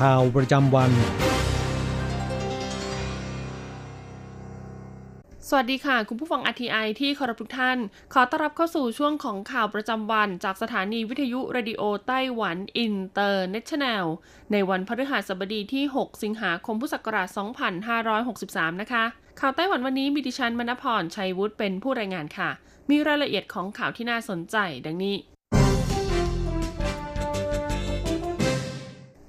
ข่าวประจำวัน สวัสดีค่ะ คุณผู้ฟัง RTI ที่เคารพทุกท่าน ขอต้อนรับเข้าสู่ช่วงของข่าวประจำวัน จากสถานีวิทยุเรดิโอไต้หวันอินเตอร์เนชั่นแนล ในวันพฤหัสบดีที่ 6 สิงหาคมพุทธศักราช 2563 นะคะ ข่าวไต้หวันวันนี้มีดิฉันมณพรชัยวุฒิเป็นผู้รายงานค่ะ มีรายละเอียดของข่าวที่น่าสนใจดังนี้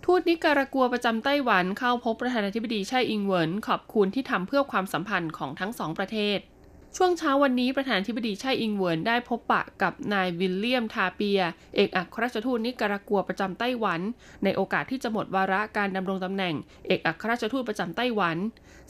ทูตนิการากัวประจำไต้หวันเข้าพบประธานาธิบดีไช่อิงเหวินขอบคุณที่ทำเพื่อความสัมพันธ์ของทั้งสองประเทศ ช่วงเช้าวันนี้ประธานธิบดีไช่อิงเวินได้พบปะกับนายวิลเลียมทาเปีย เอกอัครราชทูตนิการากัวประจำไต้หวัน ในโอกาสที่จะหมดวาระการดำรงตำแหน่ง เอกอัครราชทูตประจำไต้หวัน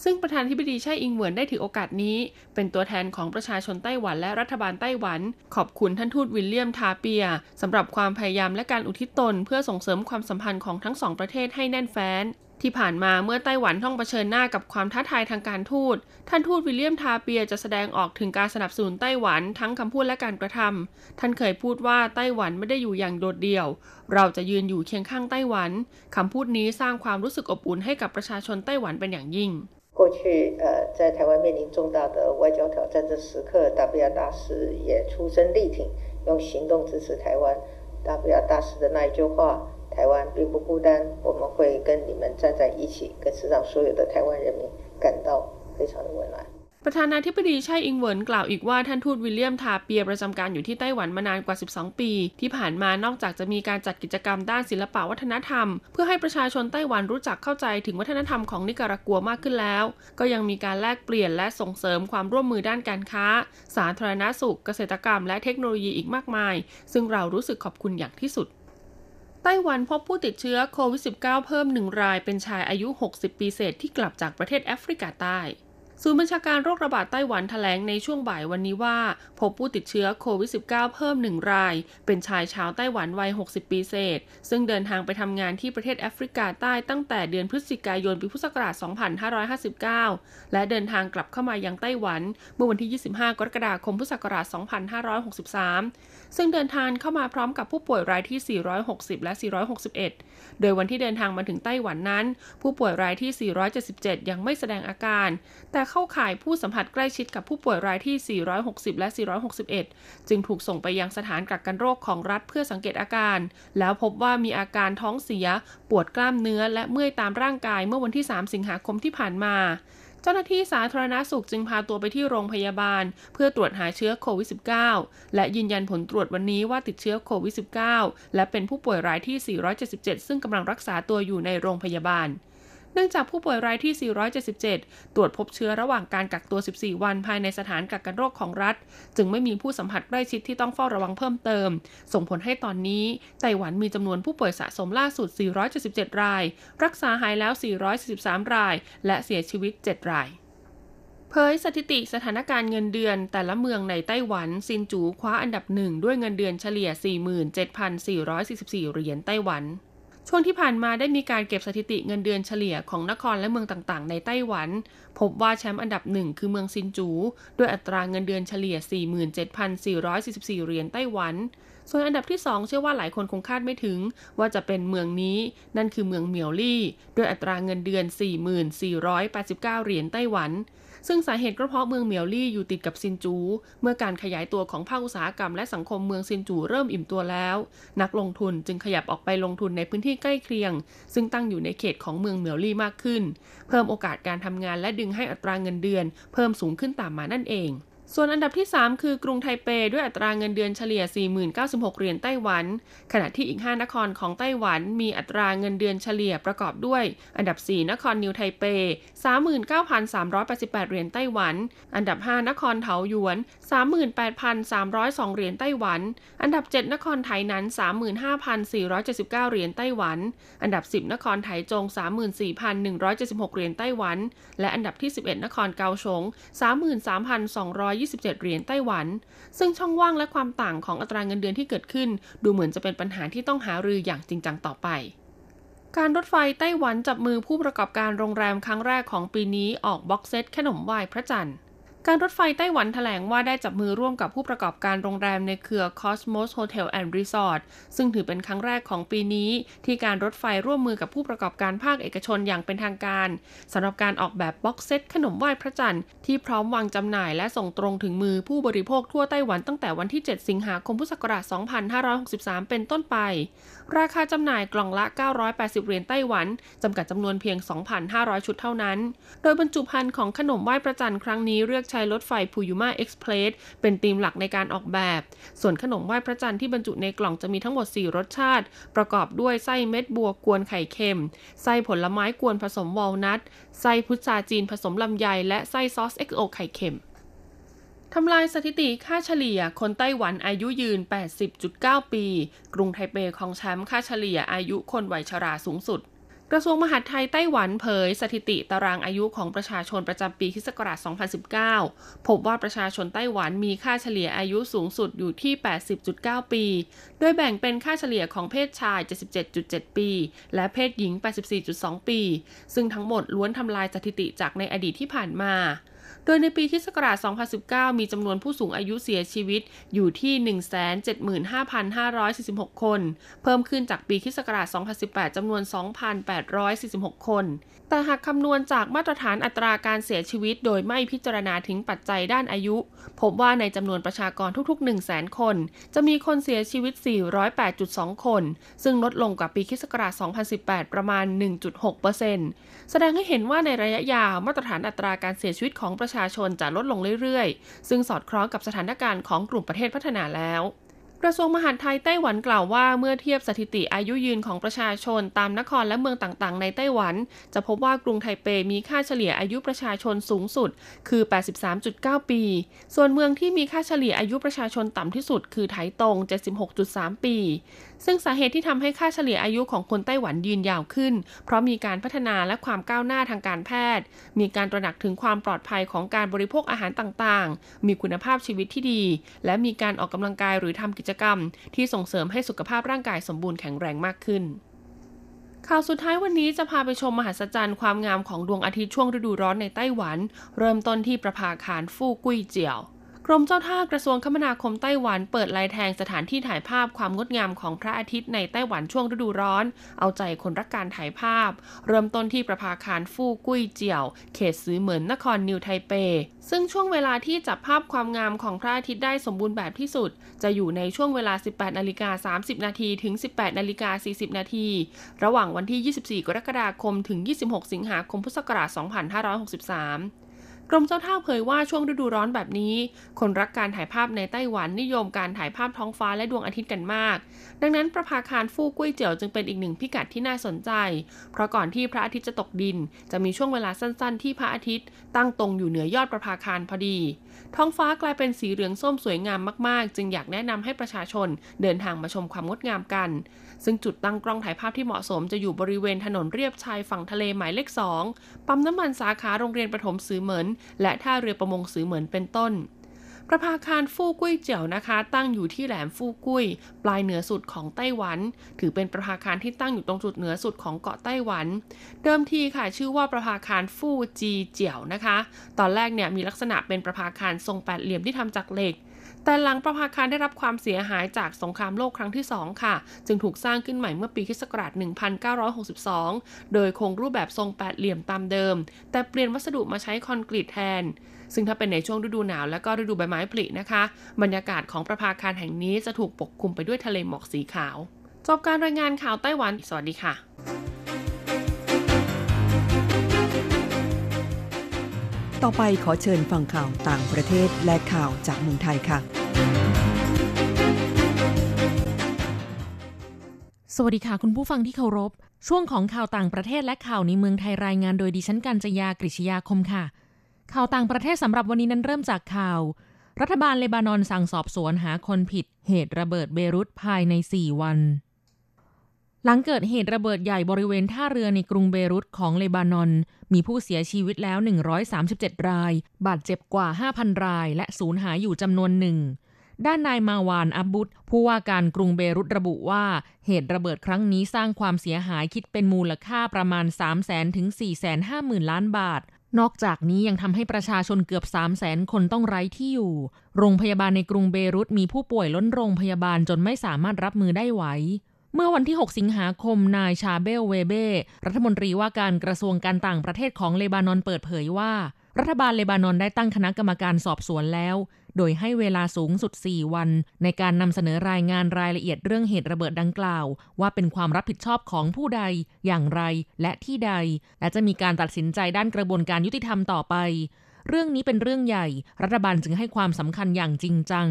ซึ่งประธานธิบดีไช่อิงเหวินได้ถือโอกาสนี้ เป็นตัวแทนของประชาชนไต้หวันและรัฐบาลไต้หวัน ขอบคุณท่านทูตวิลเลียมทาเปียสำหรับความพยายามและการอุทิศตน เพื่อส่งเสริมความสัมพันธ์ของทั้งสองประเทศให้แน่นแฟ้น ที่ผ่านมาเมื่อไต้หวันต้องเผชิญหน้ากับความท้าทายทางการทูต ท่านทูตวิลเลียมทาเปียจะแสดงออกถึงการสนับสนุนไต้หวันทั้งคำพูดและการกระทำท่านเคยพูดว่าไต้หวันไม่ได้อยู่อย่างโดดเดี่ยว เราจะยืนอยู่เคียงข้างไต้หวันคำพูดนี้สร้างความรู้สึกอบอุ่นให้กับประชาชนไต้หวันเป็นอย่างยิ่ง 过去呃，在台湾面临重大的外交挑战的时刻，WR 大使也出声力挺，用行动支持台湾。WR 大使的那一句话：“ 台湾并不孤单，我们会跟你们站在一起，更是让所有的台湾人民感到非常的温暖。”ประธานาธิบดีไช่อิงเหวินกล่าวอีกว่าท่านทูตวิลเลียมทาเปียประจำการอยู่ที่ไต้หวันมานานกว่า 12 ปี ที่ผ่านมานอกจากจะมีการจัดกิจกรรมด้านศิลปวัฒนธรรม เพื่อให้ประชาชนไต้หวันรู้จักเข้าใจถึงวัฒนธรรมของนิการากัวมากขึ้นแล้ว ก็ยังมีการแลกเปลี่ยนและส่งเสริมความร่วมมือด้านการค้า สาธารณสุข เกษตรกรรม และเทคโนโลยีอีกมากมาย ซึ่งเรารู้สึกขอบคุณอย่างที่สุด ไต้หวันพบผู้ติดเชื้อโควิด -19 เพิ่มหนึ่งรายเป็นชายอายุ 60 ปีเศษที่กลับจากประเทศแอฟริกาใต้ ศูนย์บัญชาการโรคระบาดไต้หวันแถลงในช่วงบ่ายวันนี้ว่า พบผู้ติดเชื้อโควิด -19 เพิ่มหนึ่งราย เป็นชายชาวไต้หวันวัย 60 ปีเศษ ซึ่งเดินทางไปทำงานที่ประเทศแอฟริกาใต้ตั้งแต่เดือนพฤศจิกายนปีพุทธศักราช 2559 และเดินทางกลับเข้ามายังไต้หวัน เมื่อวันที่ 25 กรกฎาคมพุทธศักราช 2563 ซึ่งเดินทางเข้ามาพร้อมกับผู้ป่วยรายที่ 460 และ 461 โดยวันที่เดินทางมาถึงไต้หวันนั้น ผู้ป่วยรายที่ 477 ยังไม่แสดงอาการ แต่เข้าข่ายผู้สัมผัสใกล้ชิดกับผู้ป่วยรายที่ 460 และ 461 จึงถูกส่งไปยังสถานกักกันโรคของรัฐเพื่อสังเกตอาการ แล้วพบว่ามีอาการท้องเสีย ปวดกล้ามเนื้อและเมื่อยตามร่างกายเมื่อวันที่ 3 สิงหาคมที่ผ่านมา เจ้าหน้าที่สาธารณาสุขจึงพาตัวไปที่โรงพยาบาล เพื่อตรวจหาเชื้อโควิด -19 และยืนยันผลตรวจวันนี้ว่าติดเชื้อโควิด -19 และเป็นผู้ป่วยรายที่ 477 ซึ่งกำลังรักษาตัวอยู่ในโรงพยาบาล เนื่องจากผู้ป่วยรายที่ 477 ตรวจพบเชื้อระหว่างการกักตัว 14 วันภายในสถานกักกันโรคของรัฐ จึงไม่มีผู้สัมผัสใกล้ชิดที่ต้องเฝ้าระวังเพิ่มเติม ส่งผลให้ตอนนี้ไต้หวันมีจำนวนผู้ป่วยสะสมล่าสุด 477 ราย รักษาหายแล้ว 443 ราย และเสียชีวิต 7 รายเผยสถิติสถานการณ์เงินเดือนแต่ละเมืองในไต้หวัน ซินจูคว้าอันดับหนึ่งด้วยเงินเดือนเฉลี่ย 47,444 เหรียญไต้หวัน ช่วงที่ผ่านมาได้มีการเก็บสถิติเงินเดือนเฉลี่ยของนครและเมืองต่างๆ ในไต้หวัน พบว่าแชมป์อันดับหนึ่งคือเมืองซินจู ด้วยอัตราเงินเดือนเฉลี่ย 47,444 เหรียญไต้หวัน ส่วนอันดับที่ 2 เชื่อว่าหลายคนคงคาดไม่ถึง ว่าจะเป็นเมืองนี้ นั่นคือเมืองเหมียวลี่ ด้วยอัตราเงินเดือน 4489 เหรียญไต้หวัน ซึ่งสาเหตุก็เพราะเมืองเหมียวลี่อยู่ติดกับซินจู เมื่อการขยายตัวของภาคอุตสาหกรรมและสังคมเมืองซินจูเริ่มอิ่มตัวแล้ว นักลงทุนจึงขยับออกไปลงทุนในพื้นที่ใกล้เคียง ซึ่งตั้งอยู่ในเขตของเมืองเหมียวลี่มากขึ้น เพิ่มโอกาสการทำงานและดึงให้อัตราเงินเดือน เพิ่มสูงขึ้นตามมานั่นเอง ส่วนอันดับที่ 3 คือกรุงไทเปด้วยอัตราเงินเดือนเฉลี่ย 40,096 เหรียญไต้หวัน ขณะที่อีก 5 นครของไต้หวันมีอัตราเงินเดือนเฉลี่ยประกอบด้วย อันดับ 4 นครนิวไทเป 39,388 เหรียญไต้หวัน อันดับ 5 นครเถาหยวน 38,302 เหรียญไต้หวัน อันดับ 7 นครไถหนัน 35,479 เหรียญไต้หวัน อันดับ 10 นครไถจง 34,176 เหรียญไต้หวัน และอันดับที่ 11 นครเกาสง 33,200 27 เหรียญไต้หวัน ซึ่งช่องว่างและความต่างของอัตราเงินเดือนที่เกิดขึ้น ดูเหมือนจะเป็นปัญหาที่ต้องหารืออย่างจริงจังต่อไปการรถไฟไต้หวันจับมือผู้ประกอบการโรงแรมครั้งแรกของปีนี้ออก box set ขนมไหว้พระจันทร์ การรถไฟไต้หวันแถลงว่าได้จับมือร่วมกับผู้ประกอบการโรงแรมในเครือ Cosmos Hotel and Resort ซึ่งถือเป็นครั้งแรกของปีนี้ ที่การรถไฟร่วมมือกับผู้ประกอบการภาคเอกชนอย่างเป็นทางการสำหรับการออกแบบ box set ขนมไหว้พระจันทร์ที่พร้อมวางจำหน่ายและส่งตรงถึงมือผู้บริโภคทั่วไต้หวันตั้งแต่วันที่ 7 สิงหาคมพุทธศักราช 2563 เป็นต้นไป ราคาจำหน่ายกล่องละ 980 เหรียญไต้หวันจำกัดจำนวนเพียง 2,500 ชุดเท่านั้น โดยบรรจุภัณฑ์ของขนมไหว้พระจันทร์ครั้งนี้เลือกใช้รถไฟ Puyuma Express เป็นธีมหลักในการออกแบบ ส่วนขนมไหว้พระจันทร์ที่บรรจุในกล่องจะมีทั้งหมด 4 รสชาติ ประกอบด้วยไส้เม็ดบัวกวนไข่เค็ม ไส้ผลไม้กวนผสมวอลนัท ไส้พุทราจีนผสมลำไย และไส้ซอส XO ไข่เค็มทำลายสถิติค่าเฉลี่ย คนไต้หวันอายุยืน 80.9 ปี กรุงไทเปของแชมป์ค่าเฉลี่ยอายุคนวัยชราสูงสุด กระทรวงมหาดไทยไต้หวันเผยสถิติตารางอายุของประชาชนประจำปีคศ2019 พบว่าประชาชนไต้หวันมีค่าเฉลี่ยอายุสูงสุดอยู่ที่ 80.9 ปี โดยแบ่งเป็นค่าเฉลี่ยของเพศชาย 77.7 ปี และเพศหญิง 84.2 ปี ซึ่งทั้งหมดล้วนทำลายสถิติจากในอดีตที่ผ่านมา โดยในปีที่ศักราช 2019 มีจำนวนผู้สูงอายุเสียชีวิตอยู่ที่ 175,546 คน เพิ่มขึ้นจากปีที่ศักราช 2018 จำนวน 2,846 คน แต่หากคำนวณจากมาตรฐานอัตราการเสียชีวิต โดยไม่พิจารณาถึงปัจจัยด้านอายุ พบว่าในจำนวนประชากรทุก ๆ 1 0 0 0 0แสนคน จะมีคนเสียชีวิต 408.2 คน ซึ่งลดลงกว่าปีคศ2018 ประมาณ 1.6%แสดงให้เห็นว่าในระยะยาวมาตรฐานอัตราการเสียชีวิตของประชาชนจะลดลงเรื่อยๆ ซึ่งสอดคล้องกับสถานการณ์ของกลุ่มประเทศพัฒนาแล้ว กระทรวงมหาดไทยไต้หวันกล่าวว่าเมื่อเทียบสถิติอายุยืนของประชาชนตามนครและเมืองต่างๆ ในไต้หวัน จะพบว่ากรุงไทเปมีค่าเฉลี่ยอายุประชาชนสูงสุด คือ 83.9 ปี ส่วนเมืองที่มีค่าเฉลี่ยอายุประชาชนต่ำที่สุด คือไถตง 76.3 ปี ซึ่งสาเหตุที่ทำให้ค่าเฉลี่ยอายุของคนไต้หวันยืนยาวขึ้น เพราะมีการพัฒนาและความก้าวหน้าทางการแพทย์ มีการตระหนักถึงความปลอดภัยของการบริโภคอาหารต่างๆ มีคุณภาพชีวิตที่ดี และมีการออกกำลังกายหรือทำกิจจกรรม ที่ส่งเสริมให้สุขภาพร่างกายสมบูรณ์แข็งแรงมากขึ้น ข่าวสุดท้ายวันนี้จะพาไปชมมหัศจรรย์ความงามของดวงอาทิตย์ช่วงฤดูร้อนในไต้หวัน เริ่มต้นที่ประภาคารฟู่กุ้ยเจียว กรมเจ้าท่ากระทรวงคมนาคมไต้หวันเปิดลายแทงสถานที่ถ่ายภาพความงดงามของพระอาทิตย์ในไต้หวันช่วงฤดูร้อน เอาใจคนรักการถ่ายภาพ เริ่มต้นที่ประภาคารฟู่กุ้ยเจียว เขตซื้อเหมือนนครนิวไทเป ซึ่งช่วงเวลาที่จับภาพความงามของพระอาทิตย์ได้สมบูรณ์แบบที่สุด จะอยู่ในช่วงเวลา 18นาฬิกา30 นาทีถึง 18นาฬิกา40 นาทีระหว่างวันที่ 24 กรกฎาคมถึง 26 สิงหาคมพุทธศักราช2563 กรมเจ้าท่าเผยว่าช่วงฤดูร้อนแบบนี้ คนรักการถ่ายภาพในไต้หวันนิยมการถ่ายภาพท้องฟ้าและดวงอาทิตย์กันมาก ดังนั้นประภาคารฟู่กุ้ยเจียวจึงเป็นอีกหนึ่งพิกัดที่น่าสนใจ เพราะก่อนที่พระอาทิตย์จะตกดิน จะมีช่วงเวลาสั้นๆ ที่พระอาทิตย์ตั้งตรงอยู่เหนือยอดประภาคารพอดี ท้องฟ้ากลายเป็นสีเหลืองส้มสวยงามมาก ๆ จึงอยากแนะนำให้ประชาชนเดินทางมาชมความงดงามกัน ซึ่งจุดตั้งกล้องถ่ายภาพที่เหมาะสมจะอยู่บริเวณถนนเรียบชายฝั่งทะเลหมายเลขสองปั๊มน้ำมันสาขาโรงเรียนประถมสือเหมินและท่าเรือประมงสือเหมินเป็นต้น ประภาคารฟู่กุ้ยเจียวนะคะ ตั้งอยู่ที่แหลมฟู่กุ้ย ปลายเหนือสุดของไต้หวัน ถือเป็นประภาคารที่ตั้งอยู่ตรงจุดเหนือสุดของเกาะไต้หวัน เดิมทีค่ะชื่อว่าประภาคารฟู่จีเจียวนะคะ ตอนแรกเนี่ยมีลักษณะเป็นประภาคารทรงแปดเหลี่ยมที่ทำจากเหล็ก แต่หลังประภาคารได้รับความเสียหายจากสงครามโลกครั้งที่ 2 ค่ะ จึงถูกสร้างขึ้นใหม่เมื่อปีคศ1962 โดยคงรูปแบบทรงแปดเหลี่ยมตามเดิม แต่เปลี่ยนวัสดุมาใช้คอนกรีตแทน ซึ่งถ้าเป็นในช่วงฤดูหนาวและก็ฤดูใบไม้ผลินะคะ บรรยากาศของประภาคารแห่งนี้จะถูกปกคลุมไปด้วยทะเลหมอกสีขาว จบการรายงานข่าวไต้หวัน สวัสดีค่ะต่อไปขอเชิญฟังข่าวต่างประเทศและข่าวจากเมืองไทยค่ะ สวัสดีค่ะคุณผู้ฟังที่เคารพ ช่วงของข่าวต่างประเทศและข่าวในเมืองไทยรายงานโดยดิฉันกัญจยากริชยาคมค่ะ ข่าวต่างประเทศสำหรับวันนี้นั้นเริ่มจากข่าว รัฐบาลเลบานอนสั่งสอบสวนหาคนผิด เหตุระเบิดเบรุตภายใน 4 วัน หลังเกิดเหตุระเบิดใหญ่บริเวณท่าเรือในกรุงเบรุตของเลบานอน มีผู้เสียชีวิตแล้ว 137 ราย บาดเจ็บกว่า 5,000 ราย และสูญหายอยู่จำนวนหนึ่งด้านนายมาวานอับบุตผู้ว่าการกรุงเบรุตระบุว่า เหตุระเบิดครั้งนี้สร้างความเสียหายคิดเป็นมูลค่าประมาณ 3 0 0 0 0 0 ถึง 4 5 0 0 0 0 ล้านบาท นอกจากนี้ยังทำให้ประชาชนเกือบ 3 0 0แสนคนต้องไร้ที่อยู่ โรงพยาบาลในกรุงเบรุตมีผู้ป่วยล้นโรงพยาบาลจนไม่สามารถรับมือได้ไหว เมื่อวันที่ 6 สิงหาคม นายชาเบลเวเบ รัฐมนตรีว่าการกระทรวงการต่างประเทศของเลบานอนเปิดเผยว่า รัฐบาลเลบานอนได้ตั้งคณะกรรมการสอบสวนแล้ว โดยให้เวลาสูงสุด 4 วัน ในการนำเสนอรายงานรายละเอียดเรื่องเหตุระเบิดดังกล่าว ว่าเป็นความรับผิดชอบของผู้ใด อย่างไร และที่ใด และจะมีการตัดสินใจด้านกระบวนการยุติธรรมต่อไป เรื่องนี้เป็นเรื่องใหญ่ รัฐบาลจึงให้ความสำคัญอย่างจริงจัง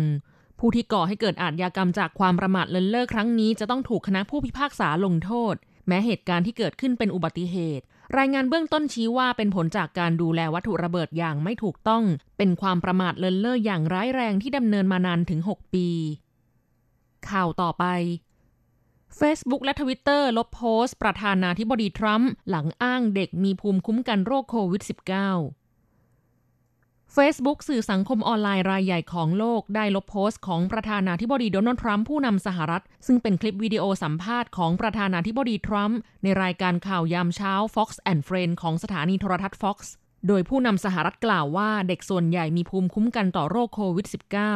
ผู้ที่ก่อให้เกิดอาชญากรรมจากความประมาทเลินเล่อครั้งนี้จะต้องถูกคณะผู้พิพากษาลงโทษ แม้เหตุการณ์ที่เกิดขึ้นเป็นอุบัติเหตุ รายงานเบื้องต้นชี้ว่าเป็นผลจากการดูแลวัตถุระเบิดอย่างไม่ถูกต้อง เป็นความประมาทเลินเล่ออย่างร้ายแรงที่ดำเนินมานานถึง 6 ปี ข่าวต่อไป Facebook และ Twitter ลบโพสต์ ประธานาธิบดีทรัมป์หลังอ้างเด็กมีภูมิคุ้มกันโรคโควิด -19 Facebook สื่อสังคมออนไลน์รายใหญ่ของโลกได้ลบโพสต์ของประธานาธิบดีโดนัลด์ทรัมป์ผู้นำสหรัฐ ซึ่งเป็นคลิปวิดีโอสัมภาษณ์ของประธานาธิบดีทรัมป์ในรายการข่าวยามเช้า Fox and Friends ของสถานีโทรทัศน์ Fox โดยผู้นำสหรัฐกล่าวว่าเด็กส่วนใหญ่มีภูมิคุ้มกันต่อโรคโควิด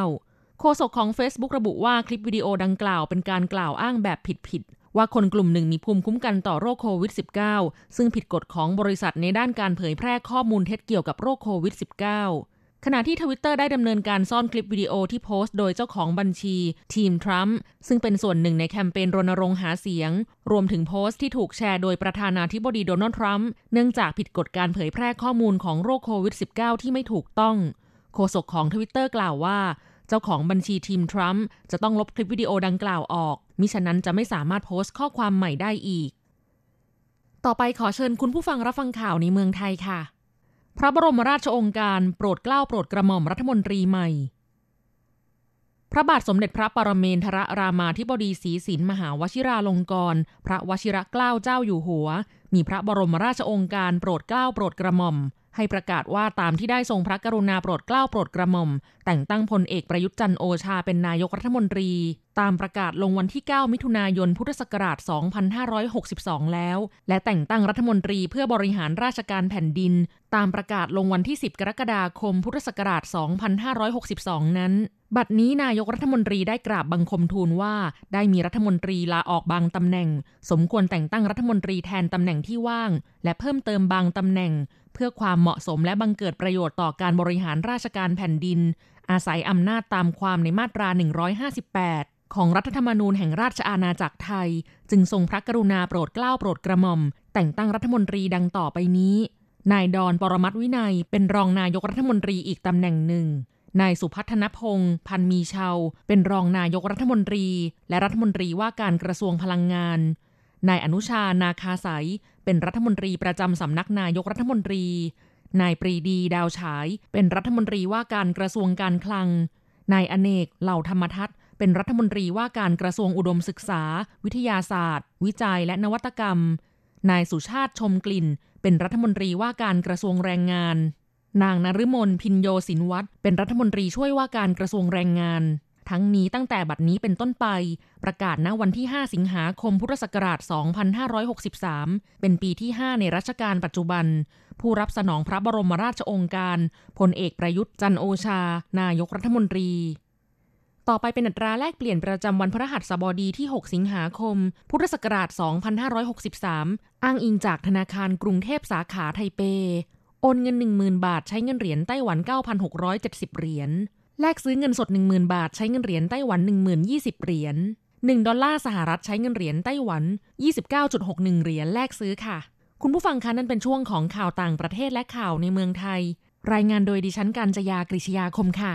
-19 โฆษกของ Facebook ระบุว่าคลิปวิดีโอดังกล่าวเป็นการกล่าวอ้างแบบผิดๆว่าคนกลุ่มหนึ่งมีภูมิคุ้มกันต่อโรคโควิด -19 ซึ่งผิดกฎของบริษัทในด้านการเผยแพร่ข้อมูลเท็จเกี่ยวกับโรคโควิด -19 ขณะที่ทวิตเตอร์ได้ดำเนินการซ่อนคลิปวิดีโอที่โพสต์โดยเจ้าของบัญชี ทีมทรัมป์ซึ่งเป็นส่วนหนึ่งในแคมเปญรณรงค์หาเสียง รวมถึงโพสต์ที่ถูกแชร์โดยประธานาธิบดีโดนัลด์ทรัมป์เนื่องจากผิดกฎการเผยแพร่ข้อมูลของโรคโควิด -19 ที่ไม่ถูกต้อง โฆษกของทวิตเตอร์กล่าวว่า เจ้าของบัญชีทีมทรัมป์จะต้องลบคลิปวิดีโอดังกล่าวออก มิฉะนั้นจะไม่สามารถโพสต์ข้อความใหม่ได้อีก ต่อไปขอเชิญคุณผู้ฟังรับฟังข่าวในเมืองไทยค่ะ พระบรมราชองค์การโปรดเกล้าโปรดกระหม่อมรัฐมนตรีใหม่ พระบาทสมเด็จพระปรเมนทรรามาธิบดีศรีสินมหาวชิราลงกรณพระวชิระเกล้าเจ้าอยู่หัว มีพระบรมราชองค์การโปรดเกล้าโปรดกระหม่อม ให้ประกาศว่าตามที่ได้ทรงพระกรุณาโปรดเกล้าโปรดกระหม่อม แต่งตั้งพลเอกประยุทธ์จันโอชาเป็นนายกรัฐมนตรี ตามประกาศลงวันที่ 9 มิถุนายนพุทธศักราช 2562 แล้ว และแต่งตั้งรัฐมนตรีเพื่อบริหารราชการแผ่นดิน ตามประกาศลงวันที่ 10 กรกฎาคม พุทธศักราช 2562 นั้นบัดนี้นายกรัฐมนตรีได้กราบบังคมทูลว่า ได้มีรัฐมนตรีลาออกบางตำแหน่ง สมควรแต่งตั้งรัฐมนตรีแทนตำแหน่งที่ว่าง และเพิ่มเติมบางตำแหน่ง เพื่อความเหมาะสมและบังเกิดประโยชน์ต่อการบริหารราชการแผ่นดิน อาศัยอำนาจตามความในมาตรา 158 ของรัฐธรรมนูญแห่งราชอาณาจักรไทย จึงทรงพระกรุณาโปรดเกล้าโปรดกระหม่อม แต่งตั้งรัฐมนตรีดังต่อไปนี้ นายดอนปรมัตวินัยเป็นรองนายกรัฐมนตรีอีกตำแหน่งหนึ่งนายสุพัฒนพงศ์พันมีเชาเป็นรองนายกรัฐมนตรี และรัฐมนตรีว่าการกระทรวงพลังงาน นายอนุชานาคาสาย เป็นรัฐมนตรีประจำสำนักนายกรัฐมนตรี นายปรีดีดาวฉาย เป็นรัฐมนตรีว่าการกระทรวงการคลัง นายอเนกเหล่าธรรมทัศน์เป็นรัฐมนตรีว่าการกระทรวงอุดมศึกษา วิทยาศาสตร์ วิจัยและนวัตกรรม นายสุชาติชมกลิ่น เป็นรัฐมนตรีว่าการกระทรวงแรงงาน นางนฤมลพินโยสินวัตรเป็นรัฐมนตรีช่วยว่าการกระทรวงแรงงาน ทั้งนี้ตั้งแต่บัดนี้เป็นต้นไป ประกาศณวันที่ 5 สิงหาคมพุทธศักราช 2563 เป็นปีที่ 5 ในรัชกาลปัจจุบัน ผู้รับสนองพระบรมราชองค์การพลเอกประยุทธ์จันโอชา นายกรัฐมนตรี ต่อไปเป็นอัตราแลกเปลี่ยนประจำวันพฤหัสบดีที่ 6 สิงหาคม พุทธศักราช 2563 อ้างอิงจากธนาคารกรุงเทพสาขาไทเป โอนเงิน 10,000 บาทใช้เงินเหรียญไต้หวัน 9,670 เหรียญ แลกซื้อเงินสด 10,000 บาท ใช้เงินเหรียญไต้หวัน 10,020 เหรียญ1 ดอลลาร์สหรัฐใช้เงินเหรียญไต้หวัน 29.61 เหรียญแลกซื้อค่ะ คุณผู้ฟังคะนั่นเป็นช่วงของข่าวต่างประเทศและข่าวในเมืองไทย รายงานโดยดิฉันกัญจยากริชยาคมค่ะ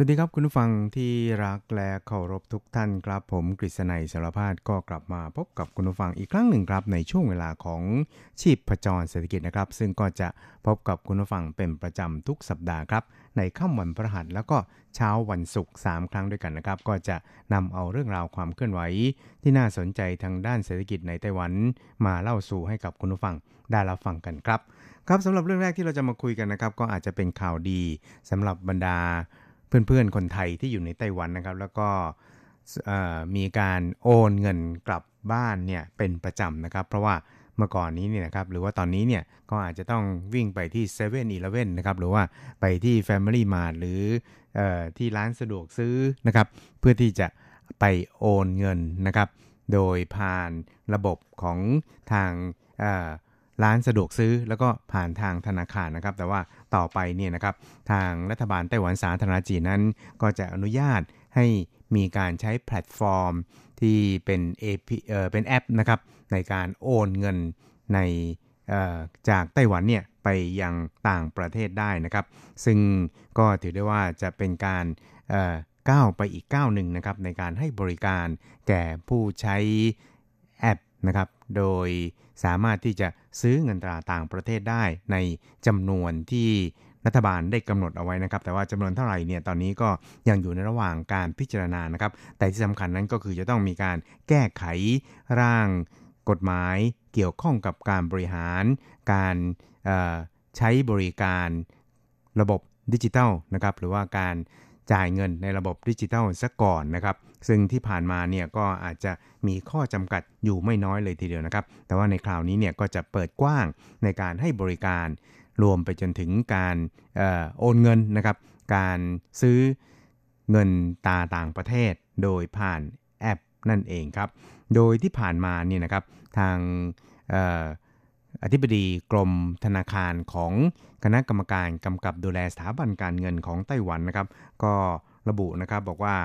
สวัสดีครับคุณผู้ฟังที่รักและเคารพทุกท่านครับ ผมกฤษณัยสารพาดก็กลับมาพบกับคุณผู้ฟังอีกครั้งหนึ่งครับ ในช่วงเวลาของชีพประจรเศรษฐกิจนะครับ ซึ่งก็จะพบกับคุณผู้ฟังเป็นประจำทุกสัปดาห์ครับ ในค่ำวันพฤหัสแล้วก็เช้าวันศุกร์3ครั้งด้วยกันนะครับ ก็จะนำเอาเรื่องราวความเคลื่อนไหว ที่น่าสนใจทางด้านเศรษฐกิจในไต้หวัน มาเล่าสู่ให้กับคุณผู้ฟังได้รับฟังกันครับครับสำหรับเรื่องแรกที่เราจะมาคุยกันนะครับ ก็อาจจะเป็นข่าวดีสำหรับบรรดา เพื่อนๆ คนไทยที่อยู่ในไต้หวันนะครับ แล้วก็มีการโอนเงินกลับบ้านเนี่ยเป็นประจำนะครับ เพราะว่าเมื่อก่อนนี้เนี่ยนะครับหรือว่าตอนนี้เนี่ยก็อาจจะต้องวิ่งไปที่7 e เ e ่ e อนะครับหรือว่าไปที่ Family Mart หรืออที่ร้านสะดวกซื้อนะครับ เพื่อที่จะไปโอนเงินนะครับ โดยผ่านระบบของทาง ร้านสะดวกซื้อแล้วก็ผ่านทางธนาคารนะครับ แต่ว่าต่อไปเนี่ยนะครับทางรัฐบาลไต้หวันสาธารณจีนนั้น ก็จะอนุญาตให้มีการใช้แพลตฟอร์มที่เป็น AP เอ่อเป็นแอปนะครับในการโอนเงินในจากไต้หวันเนี่ยไปยังต่างประเทศได้นะครับ ซึ่งก็ถือได้ว่าจะเป็นการก้าวไปอีกก้าวหนึ่งนะครับในการให้บริการแก่ผู้ใช้แอปนะครับ โดยสามารถที่จะซื้อเงินตราต่างประเทศได้ในจำนวนที่รัฐบาลได้กำหนดเอาไว้นะครับ แต่ว่าจำนวนเท่าไหร่เนี่ยตอนนี้ก็ยังอยู่ในระหว่างการพิจารณานะครับ แต่ที่สำคัญนั้นก็คือจะต้องมีการแก้ไขร่างกฎหมายเกี่ยวข้องกับการบริหาร การใช้บริการระบบดิจิทัลนะครับ หรือว่าการจ่ายเงินในระบบดิจิทัลซะก่อนนะครับ ซึ่งที่ผ่านมาเนี่ยก็อาจจะมีข้อจำกัดอยู่ไม่น้อยเลยทีเดียวนะครับ แต่ว่าในคราวนี้เนี่ยก็จะเปิดกว้างในการให้บริการ รวมไปจนถึงการโอนเงินนะครับ การซื้อเงินตาต่างประเทศโดยผ่านแอปนั่นเองครับ โดยที่ผ่านมาเนี่ยนะครับทางอธิบดีกรมธนาคารของคณะกรรมการกำกับดูแลสถาบันการเงินของไต้หวันนะครับ ก็ระบุนะครับบอกว่า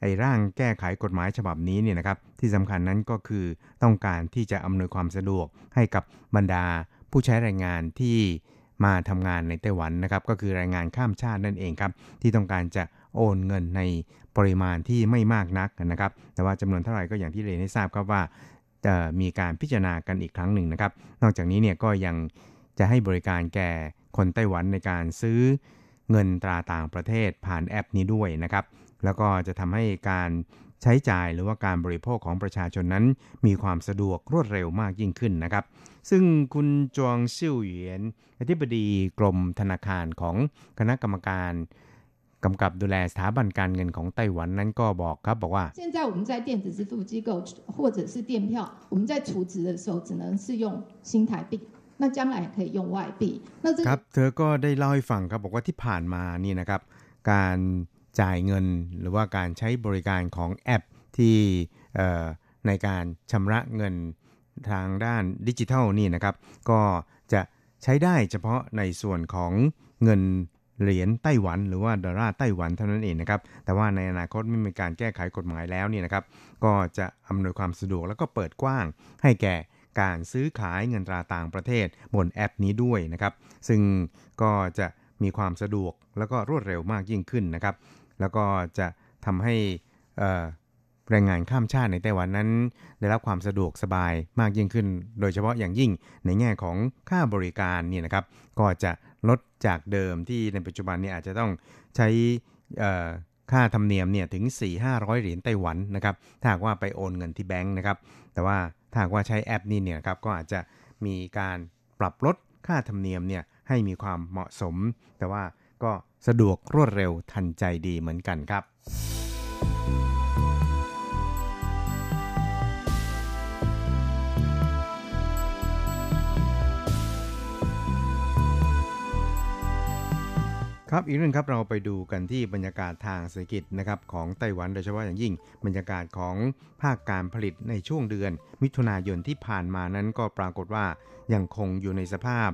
ไอ้ร่างแก้ไขกฎหมายฉบับนี้เนี่ยนะครับที่สำคัญนั้นก็คือต้องการที่จะอำนวยความสะดวกให้กับบรรดาผู้ใช้แรงงานที่มาทำงานในไต้หวันนะครับก็คือแรงงานข้ามชาตินั่นเองครับที่ต้องการจะโอนเงินในปริมาณที่ไม่มากนักนะครับ แต่ว่าจำนวนเท่าไหร่ก็อย่างที่เรนให้ทราบครับว่าจะมีการพิจารณากันอีกครั้งหนึ่งนะครับ นอกจากนี้เนี่ยก็ยังจะให้บริการแก่คนไต้หวันในการซื้อเงินตราต่างประเทศผ่านแอปนี้ด้วยนะครับ แล้วก็จะทำให้การใช้จ่ายหรือว่าการบริโภคของประชาชนนั้น มีความสะดวกรวดเร็วมากยิ่งขึ้นนะครับ ซึ่งคุณจวงซิ่วเหวียนอธิบดีกรมธนาคารของคณะกรรมการกำกับดูแลสถาบันการเงินของไต้หวันนั้นก็บอกครับบอกว่า现在我们在电子支付机构或者是电票我们在储值的时候只能是用新台币那将来可以用外币那ครับเธอก็ได้เล่าให้ฟังครับบอกว่าที่ผ่านมานี่นะครับ การ จ่ายเงิน หรือว่าการใช้บริการของแอปที่ในการชำระเงินทางด้านดิจิทัลนี่นะครับ ก็จะใช้ได้เฉพาะในส่วนของเงินเหรียญไต้หวัน หรือว่าดอลลาร์ไต้หวันเท่านั้นเองนะครับ แต่ว่าในอนาคตไม่มีการแก้ไขกฎหมายแล้วนี่นะครับ ก็จะอำนวยความสะดวกแล้วก็เปิดกว้างให้แก่การซื้อขายเงินตราต่างประเทศบนแอปนี้ด้วยนะครับ ซึ่งก็จะมีความสะดวกแล้วก็รวดเร็วมากยิ่งขึ้นนะครับ แล้วก็จะทำให้แรงงานข้ามชาติในไต้หวันนั้น ได้รับความสะดวกสบายมากยิ่งขึ้น โดยเฉพาะอย่างยิ่งในแง่ของค่าบริการนี่นะครับ ก็จะลดจากเดิมที่ในปัจจุบันนี้อาจจะต้องใช้ค่าธรรมเนียมเนี่ยถึง 4-500 เหรียญไต้หวันนะครับ ถ้าหากว่าไปโอนเงินที่แบงก์นะครับ แต่ว่าถ้าหากว่าใช้แอปนี้เนี่ยครับก็อาจจะมีการปรับลดค่าธรรมเนียมเนี่ยให้มีความเหมาะสม แต่ว่าก็ สะดวกรวดเร็วทันใจดีเหมือนกันครับ ครับอีกเรื่องครับเราไปดูกันที่บรรยากาศทางเศรษฐกิจนะครับของไต้หวันโดยเฉพาะอย่างยิ่ง บรรยากาศของภาคการผลิตในช่วงเดือน มิถุนายนที่ผ่านมานั้นก็ปรากฏว่ายังคงอยู่ในสภาพ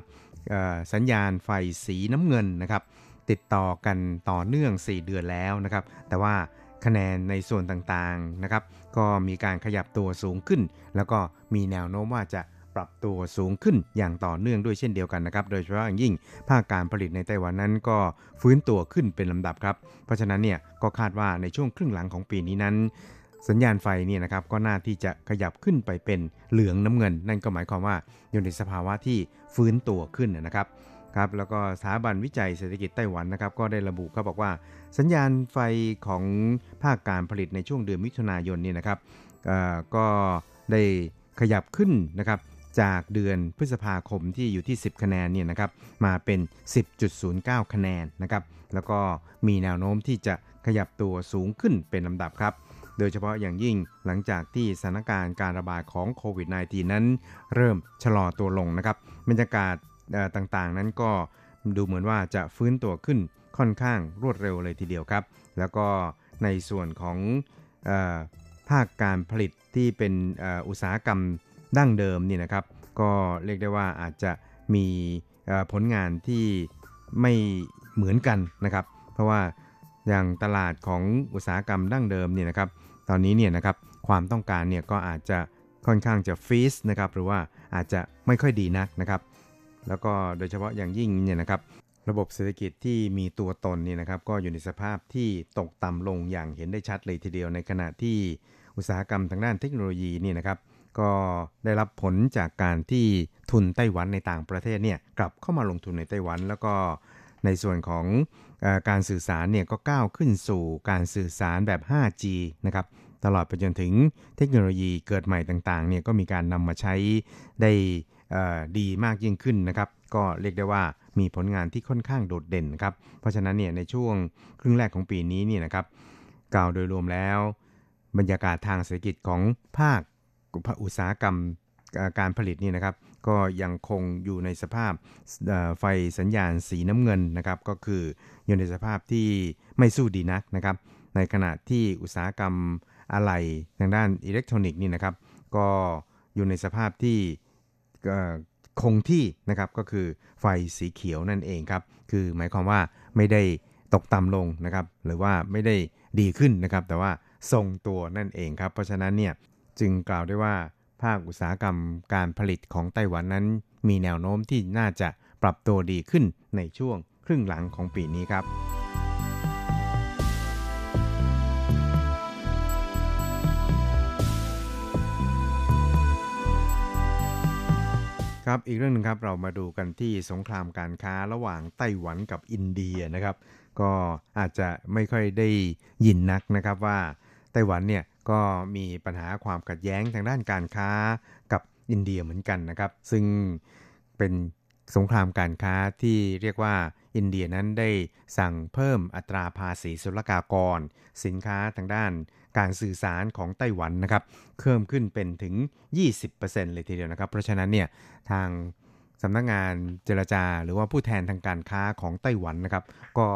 สัญญาณไฟสีน้ำเงินนะครับ ติดต่อกันต่อเนื่อง 4 เดือนแล้วนะครับ แต่ว่าคะแนนในส่วนต่างๆนะครับ ก็มีการขยับตัวสูงขึ้น แล้วก็มีแนวโน้มว่าจะปรับตัวสูงขึ้นอย่างต่อเนื่องด้วยเช่นเดียวกันนะครับ โดยเฉพาะอย่างยิ่งภาคการผลิตในไต้หวันนั้นก็ฟื้นตัวขึ้นเป็นลำดับครับ เพราะฉะนั้นเนี่ยก็คาดว่าในช่วงครึ่งหลังของปีนี้นั้น สัญญาณไฟเนี่ยนะครับก็น่าที่จะขยับขึ้นไปเป็นเหลืองน้ำเงิน นั่นก็หมายความว่าอยู่ในสภาวะที่ฟื้นตัวขึ้นนะครับ ครับแล้วก็สถาบันวิจัยเศรษฐกิจไต้หวันนะครับก็ได้ระบุเขาบอกว่า สัญญาณไฟของภาคการผลิตในช่วงเดือนมิถุนายนนี่นะครับก็ได้ขยับขึ้นนะครับจากเดือนพฤษภาคมที่อยู่ที่ 10 คะแนนเนี่ยนะครับมาเป็น 10.09 คะแนนนะครับแล้วก็มีแนวโน้มที่จะขยับตัวสูงขึ้นเป็นลำดับครับ โดยเฉพาะอย่างยิ่งหลังจากที่สถานการณ์การระบาดของโควิด -19 นั้นเริ่มชะลอตัวลงนะครับบรรยากาศ ต่างๆ นั้นก็ดูเหมือนว่าจะฟื้นตัวขึ้นค่อนข้างรวดเร็วเลยทีเดียวครับ แล้วก็ในส่วนของภาคการผลิตที่เป็นอุตสาหกรรมดั้งเดิมนี่นะครับ ก็เรียกได้ว่าอาจจะมีผลงานที่ไม่เหมือนกันนะครับ เพราะว่าอย่างตลาดของอุตสาหกรรมดั้งเดิมเนี่ยนะครับ ตอนนี้เนี่ยนะครับความต้องการเนี่ยก็อาจจะค่อนข้างจะฟีสนะครับหรือว่าอาจจะไม่ค่อยดีนักนะครับ แล้วก็โดยเฉพาะอย่างยิ่งเนี่ยนะครับระบบเศรษฐกิจที่มีตัวตนนี่นะครับก็อยู่ในสภาพที่ตกต่ำลงอย่างเห็นได้ชัดเลยทีเดียวในขณะที่อุตสาหกรรมทางด้านเทคโนโลยีนี่นะครับก็ได้รับผลจากการที่ทุนไต้หวันในต่างประเทศเนี่ยกลับเข้ามาลงทุนในไต้หวัน แล้วก็ในส่วนของอการสื่อสารเนี่ยก็ก้าวขึ้นสู่การสื่อสารแบบ 5G นะครับตลอดไปจนถึงเทคโนโลยีเกิดใหม่ต่างๆเนี่ยก็มีการนำมาใช้ได้ ดีมากยิ่งขึ้นนะครับ ก็เรียกได้ว่ามีผลงานที่ค่อนข้างโดดเด่นครับ เพราะฉะนั้นเนี่ยในช่วงครึ่งแรกของปีนี้เนี่ยนะครับกล่าวโดยรวมแล้ว บรรยากาศทางเศรษฐกิจของภาคอุตสาหกรรมการผลิตนี่นะครับ ก็ยังคงอยู่ในสภาพไฟสัญญาณสีน้ำเงินนะครับ ก็คืออยู่ในสภาพที่ไม่สู้ดีนักนะครับ ในขณะที่อุตสาหกรรมอะไหล่ทางด้านอิเล็กทรอนิกส์นี่นะครับ ก็อยู่ในสภาพที่ คงที่นะครับก็คือไฟสีเขียวนั่นเองครับ คือหมายความว่าไม่ได้ตกต่ำลงนะครับ หรือว่าไม่ได้ดีขึ้นนะครับ แต่ว่าทรงตัวนั่นเองครับ เพราะฉะนั้นเนี่ยจึงกล่าวได้ว่าภาคอุตสาหกรรมการผลิตของไต้หวันนั้น มีแนวโน้มที่น่าจะปรับตัวดีขึ้นในช่วงครึ่งหลังของปีนี้ครับ ครับอีกเรื่องนึงครับเรามาดูกันที่สงครามการค้าระหว่างไต้หวันกับอินเดียนะครับ ก็อาจจะไม่ค่อยได้ยินนักนะครับว่าไต้หวันเนี่ยก็มีปัญหาความขัดแย้งทางด้านการค้ากับอินเดียเหมือนกันนะครับ ซึ่งเป็นสงครามการค้าที่เรียกว่า อินเดียนั้นได้สั่งเพิ่มอัตราภาษีศุลกากร สินค้าทางด้านการสื่อสารของไต้หวันนะครับเพิ่มขึ้นเป็นถึง 20%เลยทีเดียวนะครับ เพราะฉะนั้นเนี่ยทางสำนักงงานเจรจาหรือว่าผู้แทนทางการค้าของไต้หวันนะครับ ก็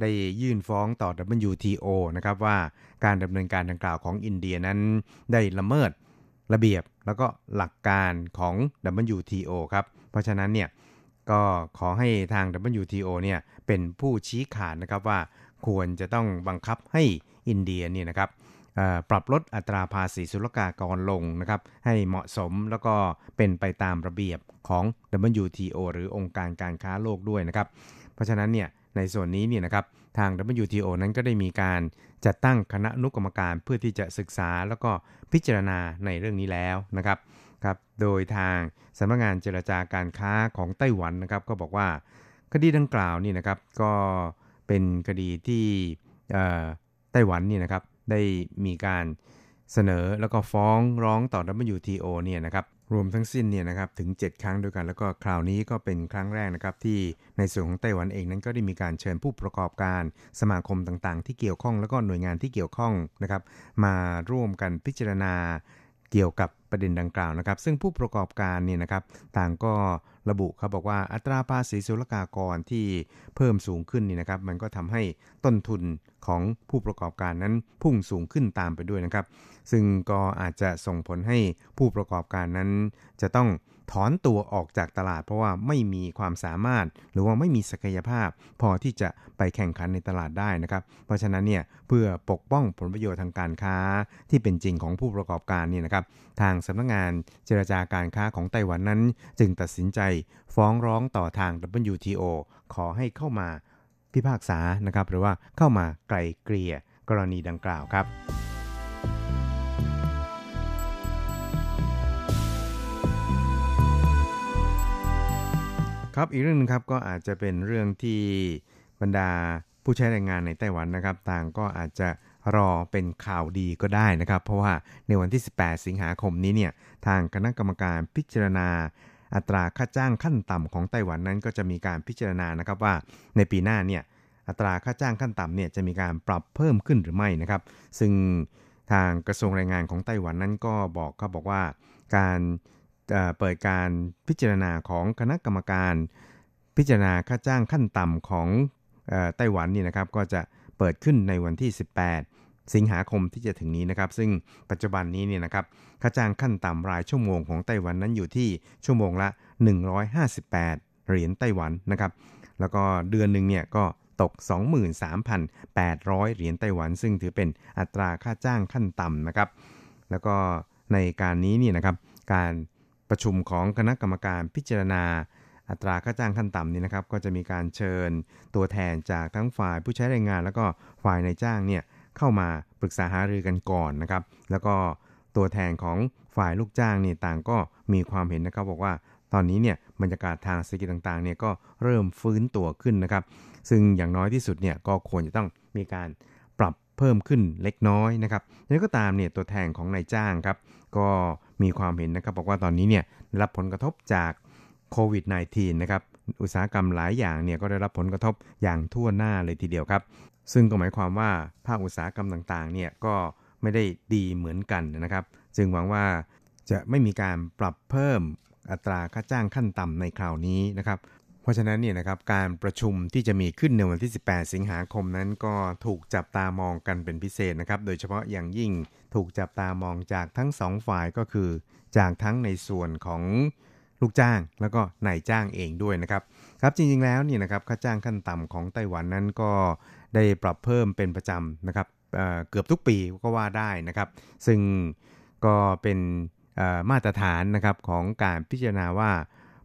ได้ยื่นฟ้องต่อ WTO นะครับว่าการดำเนินการดังกล่าวของอินเดียนั้นได้ละเมิดระเบียบแล้วก็หลักการของ WTO ครับ เพราะฉะนั้นเนี่ย ก็ขอให้ทาง WTO เนี่ยเป็นผู้ชี้ขาดนะครับว่าควรจะต้องบังคับให้อินเดียเนี่ยนะครับปรับลดอัตราภาษีศุลกากรลงนะครับ ให้เหมาะสมแล้วก็เป็นไปตามระเบียบของ WTO หรือองค์การการค้าโลกด้วยนะครับ เพราะฉะนั้นเนี่ยในส่วนนี้เนี่ยนะครับทาง WTO นั้นก็ได้มีการจัดตั้งคณะนุกรรมการเพื่อที่จะศึกษาแล้วก็พิจารณาในเรื่องนี้แล้วนะครับ ครับโดยทางสำนักงานเจรจาการค้าของไต้หวันนะครับ ก็บอกว่าคดีดังกล่าวนี่นะครับก็เป็นคดีที่ไต้หวันนี่นะครับได้มีการเสนอแล้วก็ฟ้องร้องต่อ WTO เนี่ยนะครับรวมทั้งสิ้นเนี่ยนะครับถึง 7 ครั้งด้วยกัน แล้วก็คราวนี้ก็เป็นครั้งแรกนะครับที่ในส่วนของไต้หวันเองนั้นก็ได้มีการเชิญผู้ประกอบการสมาคมต่างๆ ที่เกี่ยวข้องแล้วก็หน่วยงานที่เกี่ยวข้องนะครับมาร่วมกันพิจารณาเกี่ยวกับ ประเด็นดังกล่าวนะครับ ซึ่งผู้ประกอบการเนี่ยนะครับต่างก็ระบุเขาบอกว่าอัตราภาษีศุลกากรที่เพิ่มสูงขึ้นนี่นะครับ มันก็ทำให้ต้นทุนของผู้ประกอบการนั้นพุ่งสูงขึ้นตามไปด้วยนะครับ ซึ่งก็อาจจะส่งผลให้ผู้ประกอบการนั้นจะต้อง ถอนตัวออกจากตลาด เพราะว่าไม่มีความสามารถ หรือว่าไม่มีศักยภาพ พอที่จะไปแข่งขันในตลาดได้นะครับ เพราะฉะนั้นเนี่ยเพื่อปกป้องผลประโยชน์ทางการค้าที่เป็นจริงของผู้ประกอบการนี่นะครับทางสำนักงงานเจรจาการค้าของไต้หวันนั้น จึงตัดสินใจฟ้องร้องต่อทาง WTO ขอให้เข้ามาพิพากษานะครับหรือว่าเข้ามาไกลเกลี่ยกรณีดังกล่าวครับ ครับอีกเรื่องนึงครับก็อาจจะเป็นเรื่องที่บรรดาผู้ใช้แรงงานในไต้หวันนะครับ ต่างก็อาจจะรอเป็นข่าวดีก็ได้นะครับ เพราะว่าในวันที่ 18 สิงหาคมนี้เนี่ยทางคณะกรรมการพิจารณาอัตราค่าจ้างขั้นต่ำของไต้หวันนั้นก็จะมีการพิจารณานะครับว่าในปีหน้าเนี่ยอัตราค่าจ้างขั้นต่ำเนี่ยจะมีการปรับเพิ่มขึ้นหรือไม่นะครับ ซึ่งทางกระทรวงแรงงานของไต้หวันนั้นก็บอกเขาบอกว่าการ เปิดการพิจารณาของคณะกรรมการ พิจารณาค่าจ้างขั้นต่ำของไต้หวันนี่นะครับก็จะเปิดขึ้นในวันที่ 18 สิงหาคมที่จะถึงนี้นะครับ ซึ่งปัจจุบันนี้เนี่ยนะครับค่าจ้างขั้นต่ำรายชั่วโมงของไต้หวันนั้นอยู่ที่ชั่วโมงละ 158 เหรียญไต้หวันนะครับ แล้วก็เดือนหนึ่งเนี่ยก็ตก 23,800 เหรียญไต้หวัน ซึ่งถือเป็นอัตราค่าจ้างขั้นต่ำนะครับ แล้วก็ในการนี้นี่นะครับ การ ประชุมของคณะกรรมการพิจารณา อัตราค่าจ้างขั้นต่ำนี่นะครับ ก็จะมีการเชิญตัวแทนจากทั้งฝ่ายผู้ใช้แรงงาน แล้วก็ฝ่ายในจ้างเนี่ยเข้ามาปรึกษาหารือกันก่อนนะครับ แล้วก็ตัวแทนของฝ่ายลูกจ้างนี่ต่างก็มีความเห็นนะครับบอกว่าตอนนี้เนี่ยบรรยากาศทางเศรษฐกิจต่างๆเนี่ยก็เริ่มฟื้นตัวขึ้นนะครับ ซึ่งอย่างน้อยที่สุดเนี่ยก็ควรจะต้องมีการปรับเพิ่มขึ้นเล็กน้อยนะครับยังก็ตามเนี่ยตัวแทนของนายจ้างครับ ก็ มีความเห็นนะครับบอกว่าตอนนี้เนี่ยรับผลกระทบจากโควิด -19 นะครับอุตสาหกรรมหลายอย่างเนี่ยก็ได้รับผลกระทบอย่างทั่วหน้าเลยทีเดียวครับ ซึ่งก็หมายความว่าภาคอุตสาหกรรมต่างๆเนี่ยก็ไม่ได้ดีเหมือนกันนะครับ จึงหวังว่าจะไม่มีการปรับเพิ่มอัตราค่าจ้างขั้นต่ำในคราวนี้นะครับ เพราะฉะนั้นเนี่ยนะครับการประชุมที่จะมีขึ้นในวันที่ 18 สิงหาคมนั้นก็ถูกจับตามองกันเป็นพิเศษนะครับ โดยเฉพาะอย่างยิ่งถูกจับตามองจากทั้งสองฝ่ายก็คือ จากทั้งในส่วนของลูกจ้างแล้วก็นายจ้างเองด้วยนะครับครับจริงๆแล้วเนี่ยนะครับค่าจ้างขั้นต่ำของไต้หวันนั้นก็ได้ปรับเพิ่มเป็นประจำนะครับเเกือบทุกปีก็ว่าได้นะครับ ซึ่งก็เป็นมาตรฐานนะครับของการพิจารณาว่า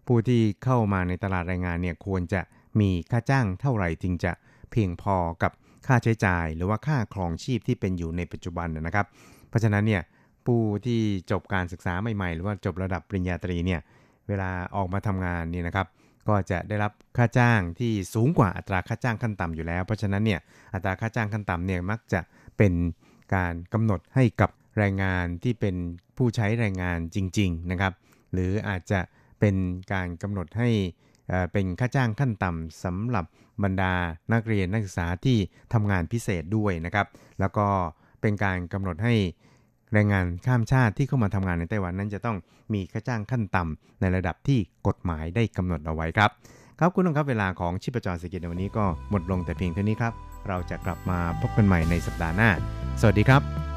ผู้ที่เข้ามาในตลาดแรงงานเนี่ยควรจะมีค่าจ้างเท่าไหร่จึงจะเพียงพอกับค่าใช้จ่าย หรือว่าค่าครองชีพที่เป็นอยู่ในปัจจุบันนะครับ เพราะฉะนั้นเนี่ยผู้ที่จบการศึกษาใหม่ๆ หรือว่าจบระดับปริญญาตรีเนี่ยเวลาออกมาทำงานนี่นะครับก็จะได้รับค่าจ้างที่สูงกว่าอัตราค่าจ้างขั้นต่ำอยู่แล้ว เพราะฉะนั้นเนี่ยอัตราค่าจ้างขั้นต่ำเนี่ยมักจะเป็นการกำหนดให้กับแรงงานที่เป็นผู้ใช้แรงงานจริง ๆนะครับ หรืออาจจะ เป็นการกำหนดให้เป็นค่าจ้างขั้นต่ำสำหรับบรรดานักเรียนนักศึกษาที่ทำงานพิเศษด้วยนะครับ แล้วก็เป็นการกำหนดให้แรงงานข้ามชาติที่เข้ามาทำงานในไต้หวันนั้นจะต้องมีค่าจ้างขั้นต่ำในระดับที่กฎหมายได้กำหนดเอาไว้ครับ ครับคุณผู้ชมครับเวลาของชิปจรเศรษฐกิจในวันนี้ก็หมดลงแต่เพียงเท่านี้ครับ เราจะกลับมาพบกันใหม่ในสัปดาห์หน้า สวัสดีครับ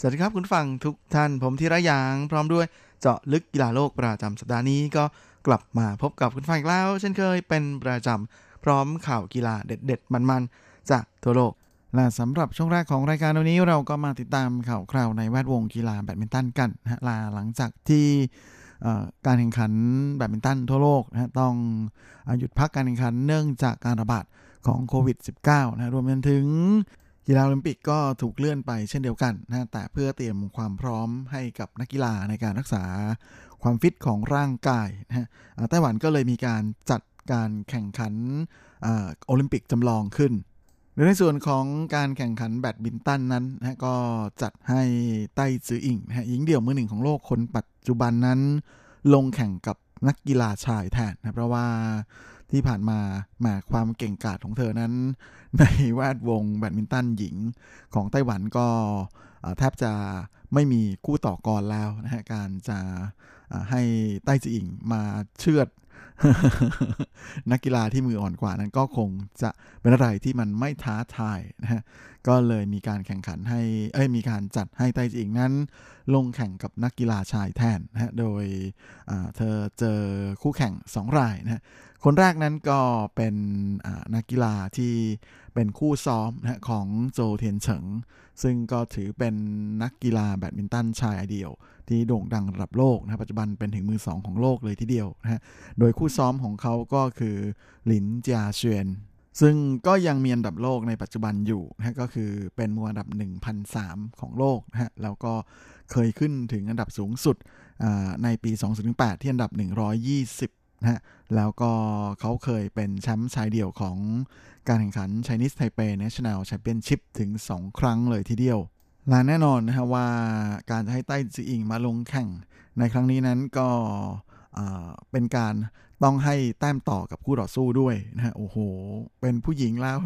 สวัสดีครับคุณฟังทุกท่านผมธีระยาง พร้อมด้วยเจาะลึกกีฬาโลกประจำสัปดาห์นี้ก็กลับมาพบกับคุณฟังอีกแล้ว เช่นเคยเป็นประจำพร้อมข่าวกีฬาเด็ด ๆ มันๆ จากทั่วโลกและสำหรับช่วงแรกของรายการวันนี้เราก็มาติดตามข่าวคราวในแวดวงกีฬาแบดมินตันกันนะฮะลาหลังจากที่การแข่งขันแบดมินตันทั่วโลกนะต้องหยุดพักการแข่งขันเนื่องจากการระบาดของโควิด -19 นะรวมไปถึง กีฬาโอลิมปิกก็ถูกเลื่อนไปเช่นเดียวกันนะแต่เพื่อเตรียมความพร้อมให้กับนักกีฬาในการรักษาความฟิตของร่างกายนะฮะไต้หวันก็เลยมีการจัดการแข่งขันโอลิมปิกจำลองขึ้นในส่วนของการแข่งขันแบดมินตันนั้นนะก็จัดให้ไต้จืออิ่งนะฮะหญิงเดี่ยวมือหนึ่งของโลกคนปัจจุบันนั้น ลงแข่งกับนักกีฬาชายแทนนะเพราะว่า ที่ผ่านมาหมาความเก่งกาจของเธอนั้น ในแวดวงแบดมินตันหญิงของไต้หวันก็แทบจะไม่มีคู่ต่อกรแล้วนะฮะการจะให้ไต้จีอิงมาเชือด นักกีฬาที่มืออ่อนกว่านั้นก็คงจะเป็นอะไรที่มันไม่ท้าทายนะฮะก็เลยมีการแข่งขันให้เอ้ยมีการจัดให้ไต้จีอิงนั้น ลงแข่งกับนักกีฬาชายแทนนะฮะโดยเธอเจอคู่แข่ง 2 รายนะฮะ คนแรกนั้นก็เป็นนักกีฬาที่เป็นคู่ซ้อมนะของโจเทียนเฉิง ซึ่งก็ถือเป็นนักกีฬาแบดมินตันชายเดี่ยว ที่โด่งดังระดับโลกนะปัจจุบันเป็นถึงมือสองของโลกเลยทีเดียวนะโดยคู่ซ้อมของเขาก็คือหลินจาเชียนซึ่งก็ยังมีอันดับโลกในปัจจุบันอยู่นะก็คือเป็นมืออันดับ 1,003 ของโลกนะฮะแล้วก็เคยขึ้นถึงอันดับสูงสุดในปี 2008 ที่อันดับ120 นะฮะแล้วก็เขาเคยเป็นแชมป์ชายเดี่ยวของการแข่งขัน Chinese Taipei National Championship ถึง 2 ครั้งเลยทีเดียว และแน่นอนนะฮะว่าการจะให้ไต้จีอิงมาลงแข่ง ในครั้งนี้นั้นก็เป็นการต้องให้แต้มต่อกับคู่ต่อสู้ด้วยนะฮะโอ้โห เป็นผู้หญิงแล้ว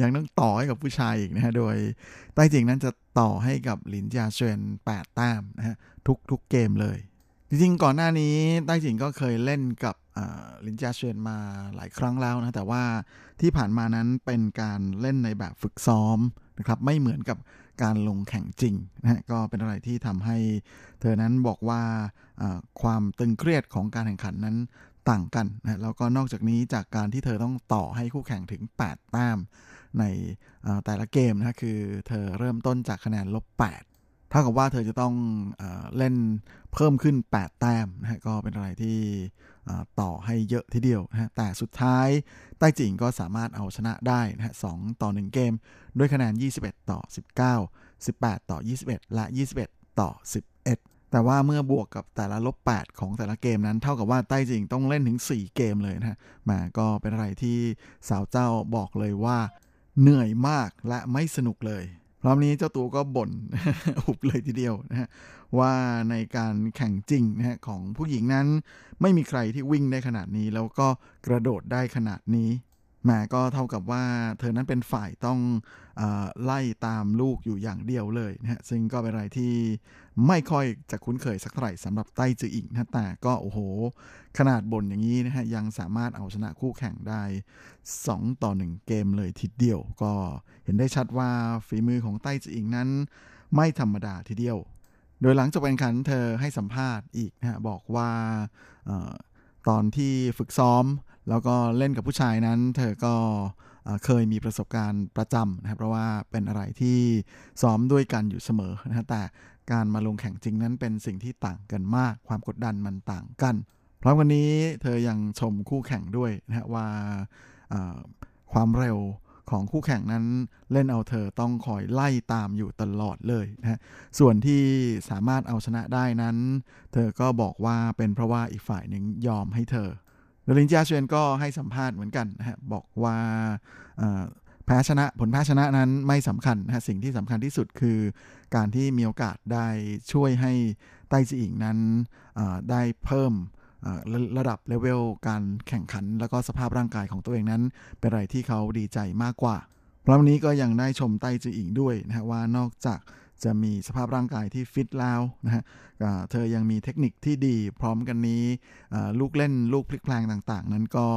ยังต้องต่อให้กับผู้ชายอีกนะฮะโดยไต้จิงนั้นจะต่อให้กับหลินจาเชน8แต้มนะฮะทุกทุกเกมเลย จริงๆก่อนหน้านี้ไต้จิงก็เคยเล่นกับลินจาเชนมาหลายครั้งแล้วนะ แต่ว่าที่ผ่านมานั้นเป็นการเล่นในแบบฝึกซ้อมนะครับ ไม่เหมือนกับการลงแข่งจริงนะฮะก็เป็นอะไรที่ทำให้เธอนั้นบอกว่าความตึงเครียดของการแข่งขันนั้นต่างกันนะแล้วก็นอกจากนี้จากการที่เธอต้องต่อให้คู่แข่งถึง 8 แต้มในแต่ละเกมนะคือเธอเริ่มต้นจากคะแนนลบ 8 เท่ากับว่าเธอจะต้องเอเล่นเพิ่มขึ้น 8 แต้มนะฮะก็เป็นอะไรที่ต่อให้เยอะทีเดียวนะฮะแต่สุดท้ายใต้จิงก็สามารถเอาชนะได้นะฮะ2ต่อ 1 เกม ด้วยคะแนน 21 ต่อ 19 18 ต่อ 21 และ 21 ต่อ 11 แต่ว่าเมื่อบวกกับแต่ละลบ 8 ของแต่ละเกมนั้น เท่ากับว่าใต้จิงต้องเล่นถึง 4 เกมเลยนะฮะมาก็เป็นอะไรที่สาวเจ้าบอกเลยว่าเหนื่อยมากและไม่สนุกเลย รอบนี้เจ้าตัวก็บ่นอุบเลยทีเดียวนะฮะว่าในการแข่งจริงนะฮะของผู้หญิงนั้น ไม่มีใครที่วิ่งได้ขนาดนี้ แล้วก็กระโดดได้ขนาดนี้ แม่ก็เท่ากับว่าเธอนั้นเป็นฝ่ายต้องอไล่ตามลูกอยู่อย่างเดียวเลยนะฮะซึ่งก็เป็นอะไรที่ไม่ค่อยจะคุ้นเคยสักเท่าไหร่สำหรับไต้จืออิงนะแต่ก็โอ้โห ขนาดบนอย่างนี้นะฮะยังสามารถเอาชนะคู่แข่งได้ 2 ต่อ 1 เกมเลยทีเดียว ก็เห็นได้ชัดว่าฝีมือของไต้จืออิงนั้น ไม่ธรรมดาทีเดียว โดยหลังจากการแข่งขันเธอให้สัมภาษณ์อีกนะฮะบอกว่าตอนที่ฝึกซ้อมแล้วก็เล่นกับผู้ชายนั้น เธอก็เคยมีประสบการณ์ประจำนะครับเพราะว่าเป็นอะไรที่ซ้อมด้วยกันอยู่เสมอนะแต่การมาลงแข่งจริงนั้นเป็นสิ่งที่ต่างกันมาก ความกดดันมันต่างกัน พร้อมกันนี้เธอยังชมคู่แข่งด้วยนะฮะว่าความเร็วของคู่แข่งนั้นเล่นเอาเธอต้องคอยไล่ตามอยู่ตลอดเลยนะฮะส่วนที่สามารถเอาชนะได้นั้น เธอก็บอกว่าเป็นเพราะว่าอีกฝ่ายหนึ่งยอมให้เธอ ดลินจาเชนก็ให้สัมภาษณ์เหมือนกันนะฮะบอกว่าแพ้ชนะผลแพ้ชนะนั้นไม่สำคัญนะฮะสิ่งที่สำคัญที่สุดคือการที่มีโอกาสได้ช่วยให้ไต้จีอิงนั้นได้เพิ่มระดับเลเวลการแข่งขัน แล้วก็สภาพร่างกายของตัวเองนั้น เป็นอะไรที่เขาดีใจมากกว่าพราะวันนี้ก็ยังได้ชมไต้จืออิงด้วยนะฮะว่านอกจาก จะมีสภาพร่างกายที่ฟิตแล้วนะฮะเธอยังมีเทคนิคที่ดีพร้อมกันนี้ลูกเล่นลูกพลิกแพลงต่างๆ นั้นก็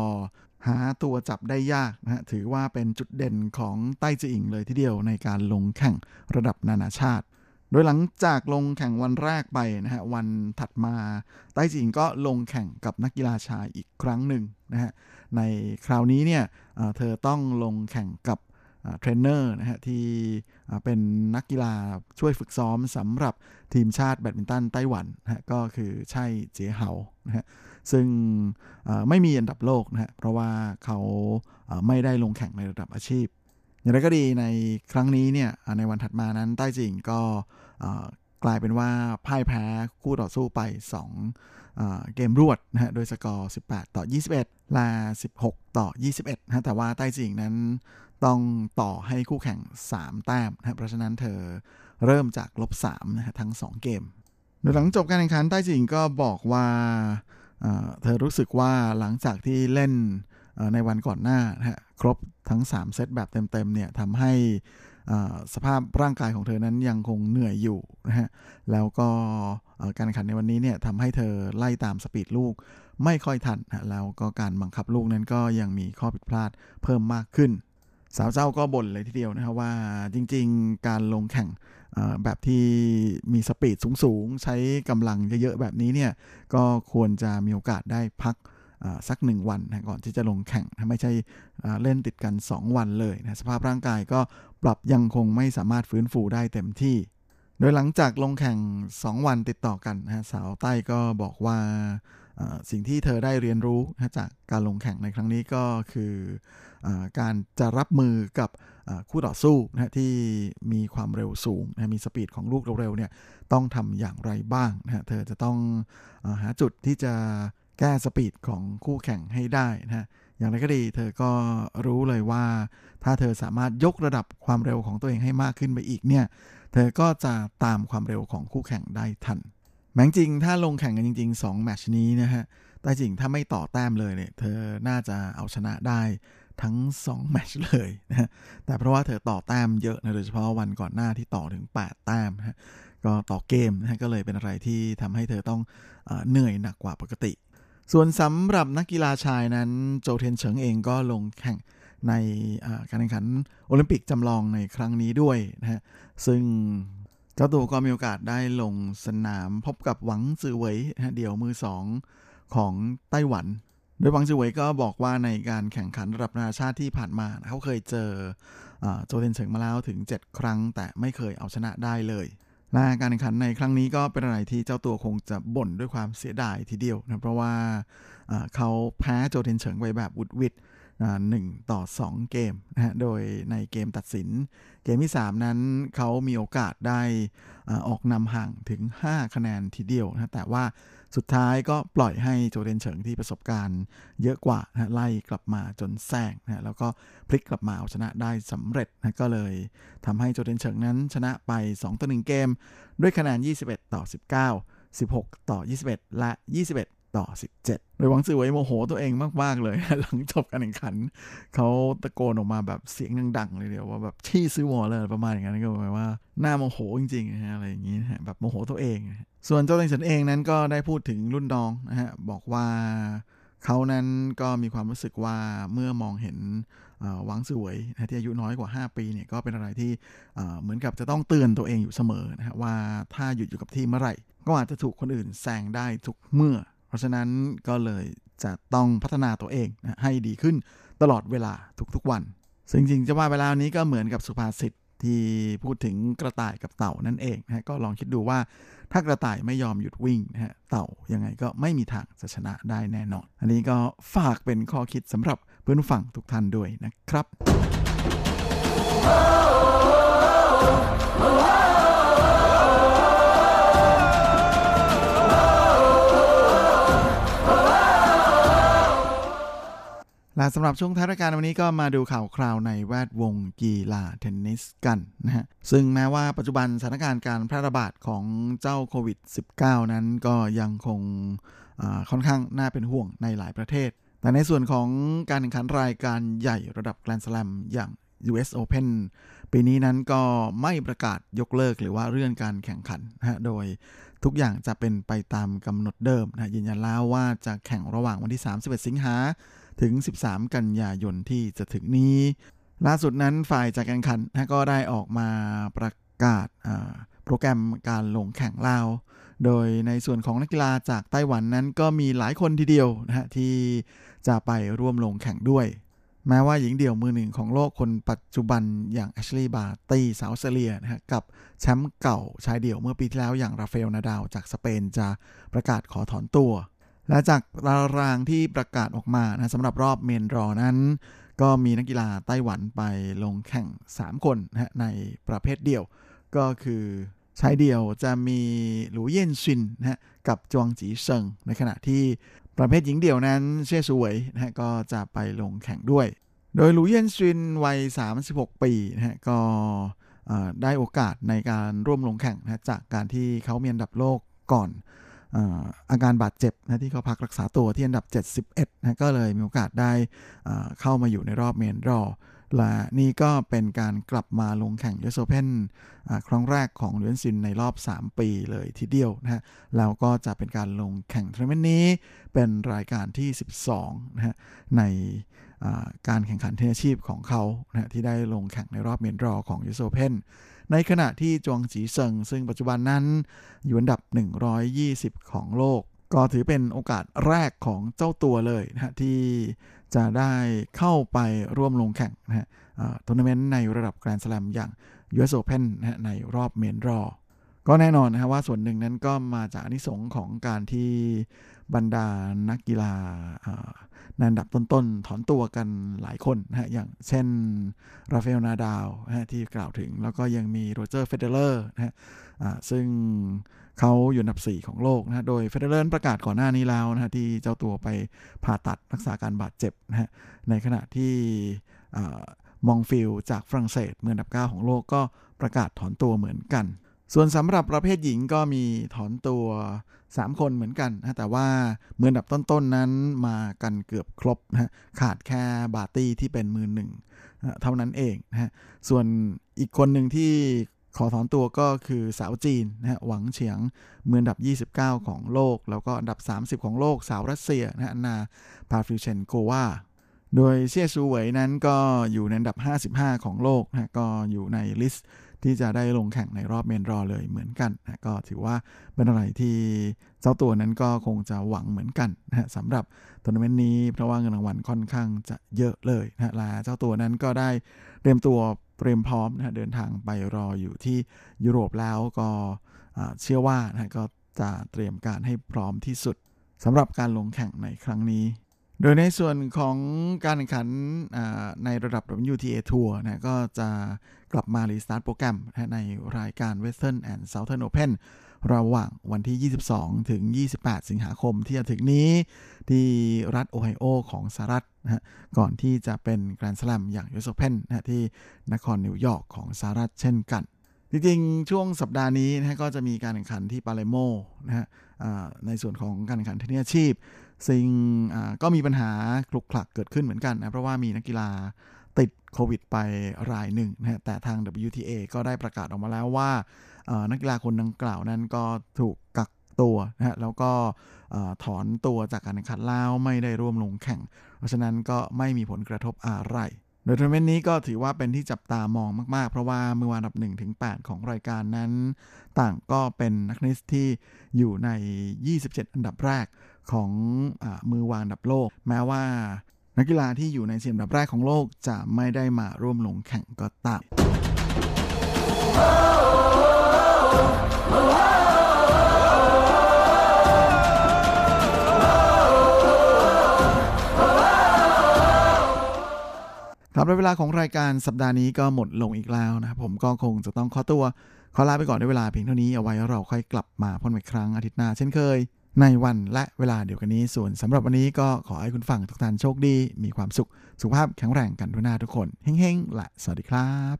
หาตัวจับได้ยากนะฮะถือว่าเป็นจุดเด่นของไต้จืออิงเลยทีเดียวในการลงแข่งระดับนานาชาติ โดยหลังจากลงแข่งวันแรกไปนะฮะวันถัดมาไต้จิงก็ลงแข่งกับนักกีฬาชายอีกครั้งหนึ่งนะฮะในคราวนี้เนี่ยเธอต้องลงแข่งกับ เทรนเนอร์นะฮะที่เป็นนักกีฬาช่วยฝึกซ้อมสำหรับทีมชาติแบดมินตันไต้หวันนะฮะก็คือไช่เจียเหานะฮะซึ่งไม่มีอันดับโลกนะฮะเพราะว่าเขาไม่ได้ลงแข่งในระดับอาชีพ อย่างไรก็ดีในครั้งนี้เนี่ยในวันถัดมานั้นไต้จืออิ่งก็กลายเป็นว่าพ่ายแพ้คู่ต่อสู้ไป 2 เกมรวดนะฮะโดยสกอร์ 18 ต่อ 21 ละ16 ต่อ 21นะแต่ว่าใต้จิงนั้นต้องต่อให้คู่แข่ง 3 แต้มนะเพราะฉะนั้นเธอเริ่มจากลบ3นะทั้ง 2 เกมโดยหลังจบการแข่งขันใต้จิงก็บอกว่าเธอรู้สึกว่าหลังจากที่เล่นในวันก่อนหน้านะฮะครบทั้ง 3 เซตแบบเต็มๆเนี่ยทำให้สภาพร่างกายของเธอนั้นยังคงเหนื่อยอยู่นะฮะแล้วก็การแข่งขันในวันนี้เนี่ยทำให้เธอไล่ตามสปีดลูก ไม่ค่อยทันนะแล้วก็การบังคับลูกนั้นก็ยังมีข้อผิดพลาดเพิ่มมากขึ้น สาวเจ้าก็บ่นเลยทีเดียวนะครับว่าจริงๆ การลงแข่งแบบที่มีสปีดสูงๆ ใช้กำลังเยอะๆแบบนี้เนี่ยก็ควรจะมีโอกาสได้พักสักหนึ่งวันนะก่อนที่จะลงแข่งไม่ใช่เล่นติดกัน 2 วันเลยนะสภาพร่างกายก็ปรับยังคงไม่สามารถฟื้นฟูได้เต็มที่ โดยหลังจากลงแข่ง 2 วันติดต่อกันนะสาวใต้ก็บอกว่า สิ่งที่เธอได้เรียนรู้จากการลงแข่งในครั้งนี้ก็คืออการจะรับมือกับคู่ต่อสู้นะที่มีความเร็วสูงนะมีสปีดของลูกเร็วๆเนี่ยต้องทำอย่างไรบ้างนะเธอจะต้องอหาจุดที่จะแก้สปีดของคู่แข่งให้ได้นะฮะอย่างไรก็ดี เธอก็รู้เลยว่า ถ้าเธอสามารถยกระดับความเร็วของตัวเองให้มากขึ้นไปอีกเนี่ย เธอก็จะตามความเร็วของคู่แข่งได้ทัน แม้จริงถ้าลงแข่งกันจริง ๆ 2 แมชนี้นะฮะแต่จริงถ้าไม่ต่อแต้มเลยเนี่ย เธอน่าจะเอาชนะได้ทั้ง 2 แมชเลยนะแต่เพราะว่าเธอต่อแต้มเยอะนะโดยเฉพาะวันก่อนหน้าที่ต่อถึง 8 แต้มนะก็ต่อเกมนะก็เลยเป็นอะไรที่ทำให้เธอต้องเหนื่อยหนักกว่าปกติ ส่วนสำหรับนักกีฬาชายนั้นโจเทนเฉิงเองก็ลงแข่งในการแข่งขันโอลิมปิกจำลองในครั้งนี้ด้วยนะฮะซึ่ง เจ้าตัวก็มีโอกาสได้ลงสนามพบกับหวังซือเหวยเดี่ยวมือสองของไต้หวัน โดยหวังซือเหวยก็บอกว่าในการแข่งขันระดับนานาชาติที่ผ่านมา เขาเคยเจอโจเทนเฉิงมาแล้วถึง 7 ครั้ง แต่ไม่เคยเอาชนะได้เลยและการแข่งขันในครั้งนี้ก็เป็นอะไรที่เจ้าตัวคงจะบ่นด้วยความเสียดายทีเดียวนะเพราะว่าเขาแพ้โจเทนเฉิงไปแบบวุดวิด หนึ่งต่อ 2 เกมนะฮะ โดยในเกมตัดสิน เกมที่ 3 นั้นเขามีโอกาสได้ออกนำห่างถึง 5 คะแนนทีเดียวนะแต่ว่าสุดท้ายก็ปล่อยให้โจเดนเฉิงที่ประสบการณ์เยอะกว่านะไล่กลับมาจนแซงนะแล้วก็พลิกกลับมาเอาชนะได้สำเร็จนะก็เลยทำให้โจเดนเฉิงนั้นชนะไป 2 ต่อ 1 เกม ด้วยคะแนน 21 ต่อ 19 16 ต่อ 21 และ 21 ต่อ 17 โดยหวังสื่อไว้โมโหตัวเองมากๆเลย หลังจบการแข่งขัน เขาตะโกนออกมาแบบเสียงดังๆเลยเดียวว่าแบบที่ซื้อวอลเลยประมาณอย่างนั้นก็หมายว่าหน้าโมโหจริงๆนะฮะอะไรอย่างนี้แบบโมโหตัวเองส่วนเจ้าเต็งเฉินเองนั้นก็ได้พูดถึงรุ่นน้องนะฮะบอกว่าเขานั้นก็มีความรู้สึกว่าเมื่อมองเห็นหวังสวยนะที่อายุน้อยกว่า 5 ปีเนี่ยก็เป็นอะไรที่เหมือนกับจะต้องเตือนตัวเองอยู่เสมอนะฮะว่าถ้าหยุดอยู่กับที่เมื่อไหร่ ก็อาจจะถูกคนอื่นแซงได้ทุกเมื่อ ราะฉะนั้นก็เลยจะต้องพัฒนาตัวเองนะให้ดีขึ้นตลอดเวลาทุกๆวัน ซึ่งจริงจะว่าเวลานี้ก็เหมือนกับสุภาษิตที่พูดถึงกระต่ายกับเต่านั่นเองนะก็ลองคิดดูว่าถ้ากระต่ายไม่ยอมหยุดวิ่งนะฮะเต่ายังไงก็ไม่มีทางจะชนะได้แน่นอน อันนี้ก็ฝากเป็นข้อคิดสำหรับเพื่อนฝั่งทุกท่านด้วยนะครับ และสำหรับช่วงท้ายรายการวันนี้ก็มาดูข่าวคราวในแวดวงกีฬาเทนนิสกันนะฮะซึ่งแม้ว่าปัจจุบันสถานการณ์การแพร่ระบาดของเจ้าโควิด -19 นั้นก็ยังคงค่อนข้างน่าเป็นห่วงในหลายประเทศ แต่ในส่วนของการแข่งขันรายการใหญ่ระดับแกรนด์สแลมอย่าง US Open ปีนี้นั้นก็ไม่ประกาศยกเลิกหรือว่าเลื่อนการแข่งขันนะฮะ โดยทุกอย่างจะเป็นไปตามกำหนดเดิมนะยืนยันแล้วว่าจะแข่งระหว่างวันที่ 31 สิงหา ถึง 13 กันยายนที่จะถึงนี้ ล่าสุดนั้นฝ่ายจัดการแข่งขันก็ได้ออกมาประกาศโปรแกรมการลงแข่งแล้วโดยในส่วนของนักกีฬาจากไต้หวันนั้นก็มีหลายคนทีเดียวนะฮะที่จะไปร่วมลงแข่งด้วย แม้ว่าหญิงเดี่ยวมือหนึ่งของโลกคนปัจจุบันอย่างแอชลีย์บาร์ตีสาวออสเตรเลียนะฮะกับแชมป์เก่าชายเดี่ยวเมื่อปีที่แล้วอย่างราฟาเอลนาดาลจากสเปนจะประกาศขอถอนตัว และจากตารางที่ประกาศออกมานะสำหรับรอบ main draw นั้น ก็มีนักกีฬาไต้หวันไปลงแข่ง 3 คนนะในประเภทเดี่ยว ก็คือชายเดี่ยวจะมีหลูเย่นซินนะกับจวงจีเซิง ในขณะที่ประเภทหญิงเดี่ยวนั้นเช่สวยนะก็จะไปลงแข่งด้วย โดยหลูเย่นซินวัย 36 ปีนะฮะก็ได้โอกาสในการร่วมลงแข่งนะจากการที่เขามีอันดับโลกก่อน อาการบาดเจ็บนะที่เขาพักรักษาตัวที่อันดับ 71นะก็เลยมีโอกาสได้เข้ามาอยู่ในรอบ main draw และนี่ก็เป็นการกลับมาลงแข่ง US Open ครั้งแรกของเลียนซินในรอบ 3 ปีเลยทีเดียวนะฮะแล้วก็จะเป็นการลงแข่งทัวร์นาเมนต์นี้ เป็นรายการที่ 12นะฮะในการแข่งขันเทนนิสอาชีพของเขานะที่ได้ลงแข่งในรอบ main draw ของ US Open ในขณะที่จวงจีเซิงซึ่งปัจจุบันนั้นอยู่อันดับ 120 ของโลก ก็ถือเป็นโอกาสแรกของเจ้าตัวเลยนะที่จะได้เข้าไปร่วมลงแข่งนะฮะทัวร์นาเมนต์ในระดับแกรนด์สแลมอย่าง US Open นะในรอบ main draw ก็แน่นอนนะว่าส่วนหนึ่งนั้นก็มาจากอานิสงส์ของการที่บรรดานักกีฬาในอันดับต้นๆ ถอนตัวกันหลายคนนะฮะอย่างเช่นราฟาเอลนาดาลนะที่กล่าวถึง แล้วก็ยังมีโรเจอร์เฟเดอเรอร์นะฮะซึ่งเขาอยู่อันดับ 4 ของโลกนะโดยเฟเดอเรอร์ประกาศก่อนหน้านี้แล้วนะที่เจ้าตัวไปผ่าตัดรักษาการบาดเจ็บนะฮะในขณะที่มงฟิลส์จากฝรั่งเศสมืออันดับ 9 ของโลกก็ประกาศถอนตัวเหมือนกัน ส่วนสำหรับประเภทหญิงก็มีถอนตัว 3 คนเหมือนกันนะแต่ว่ามืออันดับต้นๆนั้นมากันเกือบครบนะขาดแค่บาตี้ที่เป็นมือหนึ่งเท่านั้นเองนะส่วนอีกคนหนึ่งที่ขอถอนตัวก็คือสาวจีนนะฮะหวังเฉียงมืออันดับ 29 ของโลก แล้วก็อันดับ 30 ของโลกสาวรัสเซียนะฮะนะพาฟลิวเชนโกวาโดยเซียซูเหวยนั้นก็อยู่ในอันดับ 55 ของโลกนะก็อยู่ใน list ที่จะได้ลงแข่งในรอบ main draw เลยเหมือนกันนะก็ถือว่าเป็นอะไรที่เจ้าตัวนั้นก็คงจะหวังเหมือนกันนะสำหรับทัวร์นาเมนต์นี้เพราะว่าเงินรางวัลค่อนข้างจะเยอะเลยนะและเจ้าตัวนั้นก็ได้เตรียมตัวเตรียมพร้อมนะเดินทางไปรออยู่ที่ยุโรปแล้วก็เชื่อว่านะก็จะเตรียมการให้พร้อมที่สุดสำหรับการลงแข่งในครั้งนี้ โดยในส่วนของการแข่งขันในระดับ WTA Tour นะก็จะกลับมารีสตาร์ทโปรแกรมในรายการ Western and Southern Open ระหว่างวันที่ 22 ถึง 28 สิงหาคมที่จะถึงนี้ ที่รัฐโอไฮโอของสหรัฐนะก่อนที่จะเป็นแกรนด์สลัมอย่าง US Open นะที่นครนิวยอร์กของสหรัฐเช่นกันจริงๆ ช่วงสัปดาห์นี้นะก็จะมีการแข่งขันที่ปาแลร์โมนะฮะในส่วนของการแข่งขันเทนนิสอาชีพ ซึ่งก็มีปัญหาขลุกขลักเกิดขึ้นเหมือนกันนะ เพราะว่ามีนักกีฬาติดโควิดไปรายหนึ่งนะแต่ทาง WTA ก็ได้ประกาศออกมาแล้วว่า นักกีฬาคนดังกล่าวนั้นก็ถูกกักตัวนะฮะแล้วก็ถอนตัวจากการแข่งขันแล้วไม่ได้ร่วมลงแข่ง เพราะฉะนั้นก็ไม่มีผลกระทบอะไร โดยทัวร์นาเมนต์นี้ก็ถือว่าเป็นที่จับตามองมาก ๆ เพราะว่าเมื่อวานดับ1ถึง8ของรายการนั้น ต่างก็เป็นนักนิสที่อยู่ใน 27 อันดับแรก ของอมือวางดับโลก แม้ว่า นักกีฬาที่อยู่ในเสียมดับแรกของโลกจะไม่ได้มาร่วมลงแข่งก็ตามครับและเวลาของรายการสัปดาห์นี้ก็หมดลงอีกแล้วนะครับผมก็คงจะต้องขอตัว ขอลาไปก่อนด้วยเวลาเพียงเท่านี้เอาไว้เราค่อยกลับมาพบกันอีกครั้งอาทิตย์หน้าเช่นเคย ในวันและเวลาเดียวกันนี้ ส่วนสำหรับวันนี้ก็ขอให้คุณฟังทุกท่านโชคดี มีความสุข สุขภาพแข็งแรงกันทุกหน้าทุกคน เฮ้งๆและสวัสดีครับ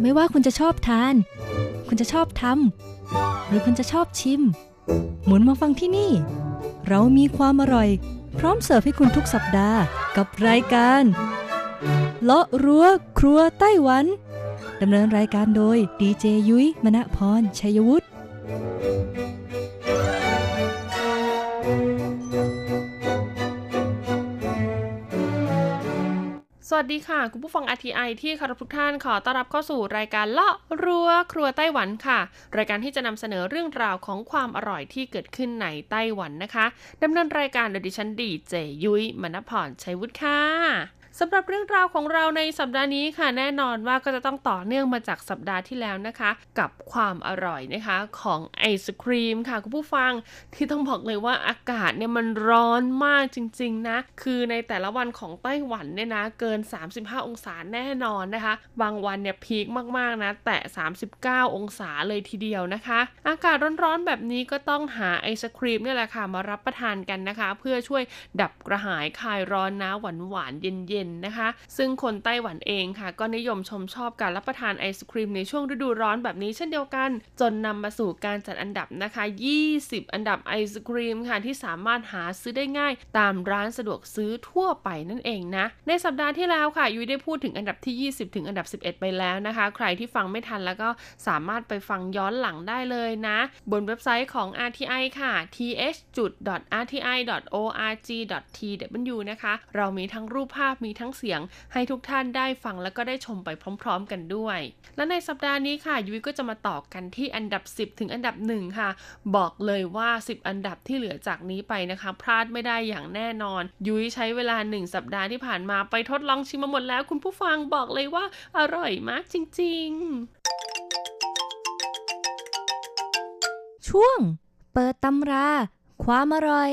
ไม่ว่าคุณจะชอบทาน คุณจะชอบทำหรือคุณจะชอบชิม หมุนมาฟังที่นี่ เรามีความอร่อย พร้อมเสิร์ฟให้คุณทุกสัปดาห์กับรายการเลาะรั้วครัวไต้หวัน ดำเนินรายการโดยดีเจยุ้ยมณพร ชัยวุฒิสวัสดีค่ะ คุณผู้ฟัง RTI ที่คารพทุกท่านขอต้อนรับเข้าสู่รายการเลาะรัวครัวไต้หวันค่ะ รายการที่จะนำเสนอเรื่องราวของความอร่อยที่เกิดขึ้นในไต้หวันนะคะดำเนินรายการโดยดิฉันดีเจยุ้ยมณพรชัยวุฒิค่ะ สำหรับเรื่องราวของเราในสัปดาห์นี้ค่ะแน่นอนว่าก็จะต้องต่อเนื่องมาจากสัปดาห์ที่แล้วนะคะ กับความอร่อยนะคะของไอศครีมค่ะคุณผู้ฟังที่ต้องบอกเลยว่าอากาศเนี่ยมันร้อนมากจริงๆนะคือในแต่ละวันของไต้หวันเนี่ยนะเกิน 35 องศาแน่นอนนะคะ บางวันเนี่ยพีคมากๆนะแต่ 39 องศาเลยทีเดียวนะคะ อากาศร้อนๆแบบนี้ก็ต้องหาไอศครีมเนี่ยแหละค่ะมารับประทานกันนะคะ เพื่อช่วยดับกระหายคลายร้อนนะหวานๆเย็นนะคะ ซึ่งคนไต้หวันเองค่ะ ก็นิยมชมชอบการรับประทานไอศครีมในช่วงฤดูร้อนแบบนี้เช่นเดียวกัน จนนำมาสู่การจัดอันดับนะคะ 20 อันดับไอศครีมค่ะที่สามารถหาซื้อได้ง่าย ตามร้านสะดวกซื้อทั่วไปนั่นเองนะ ในสัปดาห์ที่แล้วค่ะยุ้ยได้พูดถึงอันดับที่ 20 ถึงอันดับ 11 ไปแล้วนะคะ ใครที่ฟังไม่ทันแล้วก็สามารถไปฟังย้อนหลังได้เลยนะ บนเว็บไซต์ของ RTI ค่ะ th.rti.org.tw นะคะ เรามีทั้งรูปภาพมีทั้งเสียง ให้ทุกท่านได้ฟังแล้วก็ได้ชมไปพร้อม ๆ กันด้วย และในสัปดาห์นี้ค่ะยุ้ยก็จะมาต่อกันที่อันดับ 10 ถึงอันดับ 1 ค่ะ บอกเลยว่า 10 อันดับที่เหลือจากนี้ไปนะคะพลาดไม่ได้อย่างแน่นอน ยุ้ยใช้เวลา 1 สัปดาห์ที่ผ่านมาไปทดลองชิมมาหมดแล้วคุณผู้ฟังบอกเลยว่าอร่อยมากจริง ๆ ช่วง เปิดตำรา ความอร่อย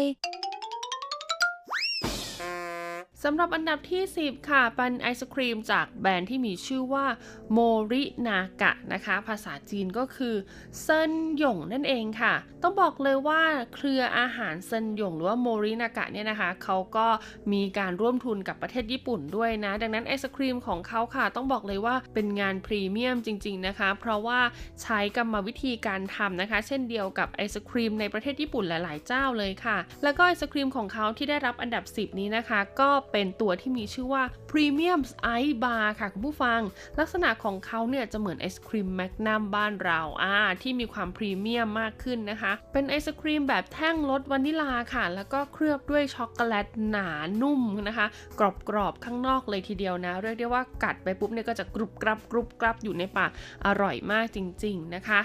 สำหรับอันดับที่ 10 ค่ะ เป็นไอศครีมจากแบรนด์ที่มีชื่อว่าโมรินากะนะคะ ภาษาจีนก็คือเซินหยงนั่นเองค่ะ ต้องบอกเลยว่าเครืออาหารเซินหยงหรือว่าโมรินากะเนี่ยนะคะ เขาก็มีการร่วมทุนกับประเทศญี่ปุ่นด้วยนะ ดังนั้นไอศครีมของเขาค่ะ ต้องบอกเลยว่าเป็นงานพรีเมียมจริง ๆนะคะ เพราะว่าใช้กรรมวิธีการทำนะคะ เช่นเดียวกับไอศครีมในประเทศญี่ปุ่นหลาย ๆ เจ้าเลยค่ะ แล้วก็ไอศครีมของเขาที่ได้รับอันดับ 10 นี้นะคะก็เป็นตัวที่มีชื่อว่า Premium Ice Bar ค่ะคุณผู้ฟัง ลักษณะของเขาเนี่ยจะเหมือนไอศครีมแมกนัมบ้านเราอ่าที่มีความพรีเมียมมากขึ้นนะคะ เป็นไอศครีมแบบแท่งรสวานิลาค่ะ แล้วก็เคลือบด้วยช็อกโกแลตหนานุ่มนะคะ กรอบๆข้างนอกเลยทีเดียวนะ เรียกได้ว่ากัดไปปุ๊บเนี่ยก็จะกรุบกรับกรุบกรับอยู่ในปากอร่อยมากจริง ๆนะคะ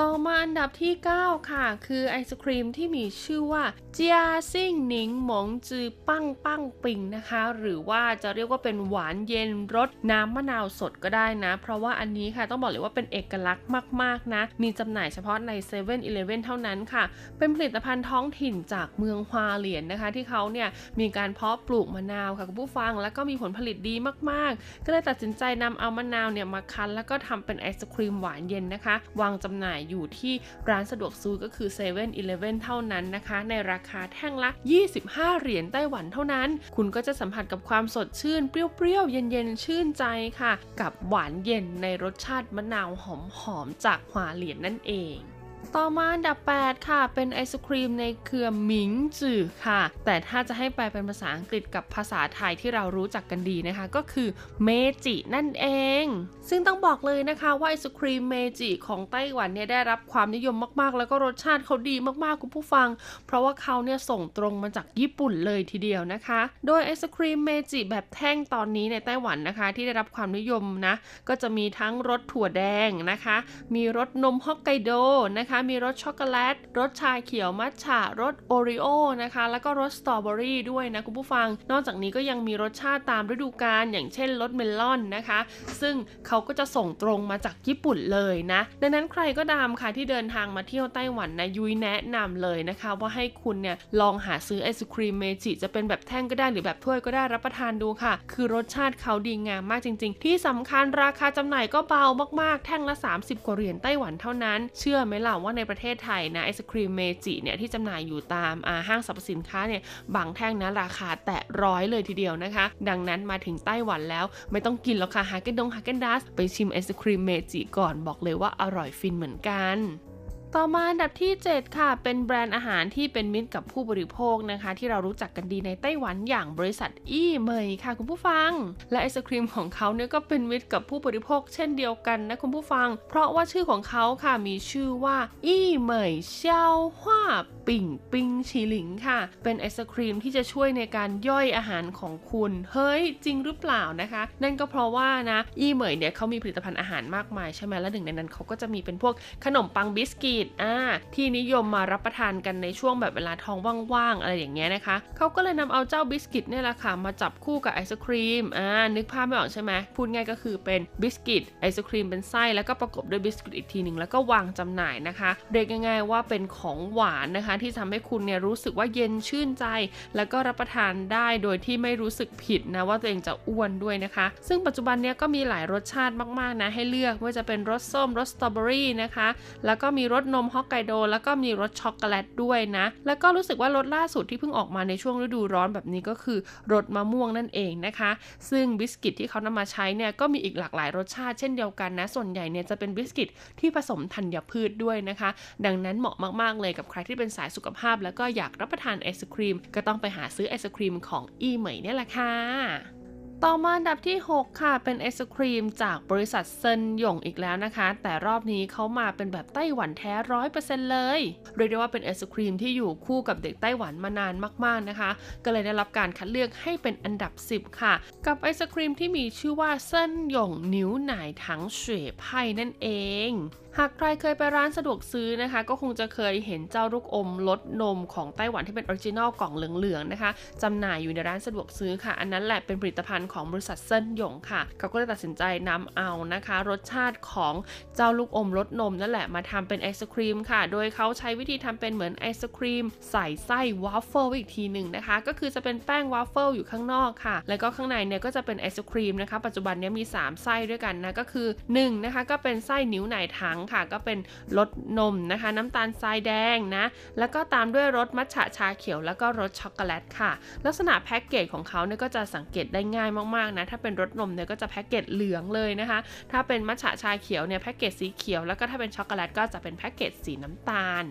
ต่อมาอันดับที่ 9 ค่ะ คือไอศครีมที่มีชื่อว่าเจียซิ่งหนิงหมงจือปั้งปั้งปิงนะคะ หรือว่าจะเรียกว่าเป็นหวานเย็นรสน้ำมะนาวสดก็ได้นะ เพราะว่าอันนี้ค่ะต้องบอกเลยว่าเป็นเอกลักษณ์มากๆนะ มีจำหน่ายเฉพาะใน7 e เ e ่ e อเท่านั้นค่ะ เป็นผลิตภัณฑ์ท้องถิ่นจากเมืองฮวาเหลียนนะคะ ที่เขาเนี่ยมีการเพาะปลูกมะนาวค่ะคุณผู้ฟัง แล้วก็มีผลผลิตดีมากๆ ก็เลยตัดสินใจนำเอามะนาวเนี่ยมาคั้นแล้วก็ทำเป็นไอศครีมหวานเย็นนะคะ วางจำหน่ายอยู่ที่ร้านสะดวกซื้อก็คือ7 e เ e ่ e เท่านั้นนะคะ ในราคาแท่งละ 25 เหรียญไต้หวันเท่านั้น คุณก็จะสัมผัสกับความสดชื่น เปรี้ยวๆ เย็นๆ ชื่นใจค่ะ กับหวานเย็นในรสชาติมะนาวหอมๆ จากหวาเหรียญนั่นเอง ต่อมาอันดับ 8 ค่ะ เป็นไอศครีมในเครือหมิงจื่อค่ะ แต่ถ้าจะให้แปลเป็นภาษาอังกฤษกับภาษาไทยที่เรารู้จักกันดีนะคะ ก็คือเมจินั่นเอง ซึ่งต้องบอกเลยนะคะว่าไอศครีมเมจิของไต้หวันเนี่ยได้รับความนิยมมากๆ แล้วก็รสชาติเขาดีมากๆ คุณผู้ฟัง เพราะว่าเขาเนี่ยส่งตรงมาจากญี่ปุ่นเลยทีเดียวนะคะ โดยไอศครีมเมจิแบบแท่งตอนนี้ในไต้หวันนะคะ ที่ได้รับความนิยมนะ ก็จะมีทั้งรสถั่วแดงนะคะ มีรสนมฮอกไกโดนะคะมีรสช็อกโกแลต รสชาเขียวมัทฉะ รส Oreo นะคะ แล้วก็รสสตรอเบอรี่ด้วยนะคุณผู้ฟัง นอกจากนี้ก็ยังมีรสชาติตามฤดูกาลอย่างเช่นรสเมลอนนะคะ ซึ่งเขาก็จะส่งตรงมาจากญี่ปุ่นเลยนะ ดังนั้นใครก็ตามค่ะที่เดินทางมาเที่ยวไต้หวันนะยุ้ยแนะนำเลยนะคะ ว่าให้คุณเนี่ยลองหาซื้อไอศครีมเมจิจะเป็นแบบแท่งก็ได้หรือแบบถ้วยก็ได้รับประทานดูค่ะ คือรสชาติเขาดีงามมากจริง ๆ ที่สำคัญราคาจำหน่ายก็เบามากๆ แท่งละ 30 กว่าเหรียญไต้หวันเท่านั้น เชื่อไหมล่ะว่าในประเทศไทยนะไอศครีมเมจิเนี่ยที่จำหน่ายอยู่ตามห้างสรรพสินค้าเนี่ยบางแท่งนะราคาแตะร้อยเลยทีเดียวนะคะ ดังนั้นมาถึงไต้หวันแล้วไม่ต้องกินแล้วค่ะ Häagen ดง Häagen-Dazs ไปชิมไอศครีมเมจิก่อนบอกเลยว่าอร่อยฟินเหมือนกัน ต่อมาอันดับที่ 7 ค่ะ เป็นแบรนด์อาหารที่เป็นมิตรกับผู้บริโภคนะคะ ที่เรารู้จักกันดีในไต้หวันอย่างบริษัทอี้เหมยค่ะคุณผู้ฟัง และไอศครีมของเขาเนี่ยก็เป็นมิตรกับผู้บริโภคเช่นเดียวกันนะคุณผู้ฟัง เพราะว่าชื่อของเขาค่ะมีชื่อว่าอี้เมยเซียวฮวาปิ่งปิงชีหลิงค่ะ เป็นไอศครีมที่จะช่วยในการย่อยอาหารของคุณ เฮ้ย จริงหรือเปล่านะคะ นั่นก็เพราะว่านะอี้เหมยเนี่ยเขามีผลิตภัณฑ์อาหารมากมายใช่ไหมและหนึ่งในนั้นเขาก็จะมีเป็นพวกขนมปังบิสกิตอ่าที่นิยมมารับประทานกันในช่วงแบบเวลาท้องว่างๆอะไรอย่างเงี้ยนะคะเขาก็เลยนำเอาเจ้าบิสกิตเนี่ยแหละค่ะมาจับคู่กับไอศครีมอ่านึกภาพไม่ออกใช่ไหมพูดง่ายก็คือเป็นบิสกิตไอศครีมเป็นไส้แล้วก็ประกบด้วยบิสกิตอีกทีหนึ่งแล้วก็วางจำหน่ายนะคะ เรียกง่ายๆว่าเป็นของหวานนะคะ ที่ทำให้คุณเนี่ยรู้สึกว่าเย็นชื่นใจ แล้วก็รับประทานได้โดยที่ไม่รู้สึกผิดนะว่าตัวเองจะอ้วนด้วยนะคะ ซึ่งปัจจุบันเนี้ยก็มีหลายรสชาติมากๆนะให้เลือกว่าจะเป็นรสส้มรสสตรอเบอรี่นะคะ แล้วก็มีรสนมฮอกไกโดแล้วก็มีรสช็อกโกแลตด้วยนะ แล้วก็รู้สึกว่ารสล่าสุดที่เพิ่งออกมาในช่วงฤดูร้อนแบบนี้ก็คือรสมะม่วงนั่นเองนะคะ ซึ่งบิสกิตที่เขานำมาใช้เนี่ยก็มีอีกหลากหลายรสชาติเช่นเดียวกันนะ ส่วนใหญ่เนี่ยจะเป็นบิสกิตที่ผสมธัญพืชด้วยนะคะ ดังนั้นเหมาะมากๆเลยกับใครที่เป็นสายสุขภาพ แล้วก็อยากรับประทานไอศครีม ก็ต้องไปหาซื้อไอศครีมของอี้เหมยเนี่ยแหละค่ะ ต่อมาอันดับที่ 6 ค่ะ เป็นไอศครีมจากบริษัทเซินหยงอีกแล้วนะคะ แต่รอบนี้เขามาเป็นแบบไต้หวันแท้ร้อยเปอร์เซ็นต์เลย เรียกได้ว่าเป็นไอศครีมที่อยู่คู่กับเด็กไต้หวันมานานมากๆนะคะ ก็เลยได้รับการคัดเลือกให้เป็นอันดับ 10 ค่ะ กับไอศครีมที่มีชื่อว่าเซินหยง牛奶糖雪派นั่นเอง หากใครเคยไปร้านสะดวกซื้อนะคะ ก็คงจะเคยเห็นเจ้าลูกอมรสนมของไต้หวันที่เป็น original กล่องเหลืองๆนะคะจำหน่ายอยู่ในร้านสะดวกซื้อค่ะ อันนั้นแหละเป็นผลิตภัณฑ์ของบริษัทเซินหยงค่ะ เขาก็เลยตัดสินใจนำเอานะคะ รสชาติของเจ้าลูกอมรสนมนั่นแหละมาทำเป็นไอศครีมค่ะ โดยเขาใช้วิธีทำเป็นเหมือนไอศครีม ใส่ไส้วาฟเฟิลอีกทีหนึ่งนะคะ ก็คือจะเป็นแป้งวาฟเฟิลอยู่ข้างนอกค่ะ แล้วก็ข้างในเนี่ยก็จะเป็นไอศครีมนะคะ ปัจจุบันนี้มี 3 ไส้ด้วยกันนะก็คือ1นะคะก็เป็นไส้牛奶糖ค่ะ ก็เป็นรสนมนะคะ น้ำตาลทรายแดงนะ แล้วก็ตามด้วยรสมัทฉะชาเขียว แล้วก็รสช็อกโกแลตค่ะ ลักษณะแพ็กเกจของเขาเนี่ยก็จะสังเกตได้ง่ายมากๆนะ ถ้าเป็นรสนมเนี่ยก็จะแพ็กเกจเหลืองเลยนะคะ ถ้าเป็นมัทฉะชาเขียวเนี่ยแพ็กเกจสีเขียว แล้วก็ถ้าเป็นช็อกโกแลตก็จะเป็นแพ็กเกจสีน้ำตาล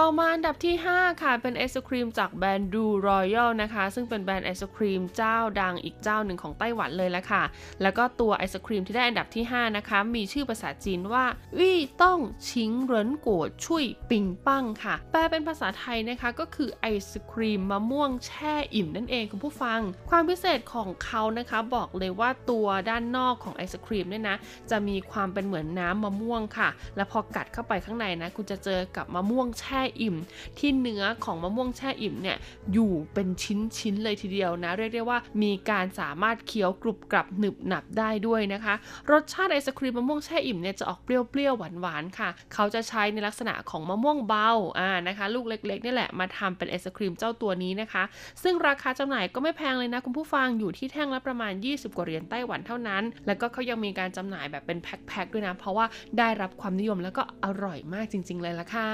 ต่อมาอันดับที่ 5 ค่ะ เป็นไอศครีมจากแบรนด์ดูรอยัลนะคะ ซึ่งเป็นแบรนด์ไอศครีมเจ้าดังอีกเจ้าหนึ่งของไต้หวันเลยละค่ะ แล้วก็ตัวไอศครีมที่ได้อันดับที่ 5 นะคะ มีชื่อภาษาจีนว่าวี่ต้องชิงเหรินกัวชุยปิงปังค่ะ แปลเป็นภาษาไทยนะคะก็คือไอศครีมมะม่วงแช่อิ่มนั่นเองคุณผู้ฟัง ความพิเศษของเขานะคะบอกเลยว่าตัวด้านนอกของไอศครีมเนี่ยนะจะมีความเป็นเหมือนน้ำมะม่วงค่ะ แล้วพอกัดเข้าไปข้างในนะคุณจะเจอกับมะม่วงแช่อิ่ม ที่เนื้อของมะม่วงแช่อิ่มเนี่ยอยู่เป็นชิ้นๆเลยทีเดียวนะ เรียกได้ว่ามีการสามารถเคี้ยวกรุบกรับหนึบหนับได้ด้วยนะคะ รสชาติไอศครีมมะม่วงแช่อิ่มเนี่ยจะออกเปรี้ยวๆหวานๆค่ะ เขาจะใช้ในลักษณะของมะม่วงเบาอ่านะคะ ลูกเล็กๆนี่แหละมาทำเป็นไอศครีมเจ้าตัวนี้นะคะ ซึ่งราคาจำหน่ายก็ไม่แพงเลยนะคุณผู้ฟังอยู่ที่แท่งละประมาณ 20 กว่าเหรียญไต้หวันเท่านั้น แล้วก็เขายังมีการจำหน่ายแบบเป็นแพ็คๆด้วยนะ เพราะว่าได้รับความนิยมแล้วก็อร่อยมากจริง ๆ เลยละค่ะ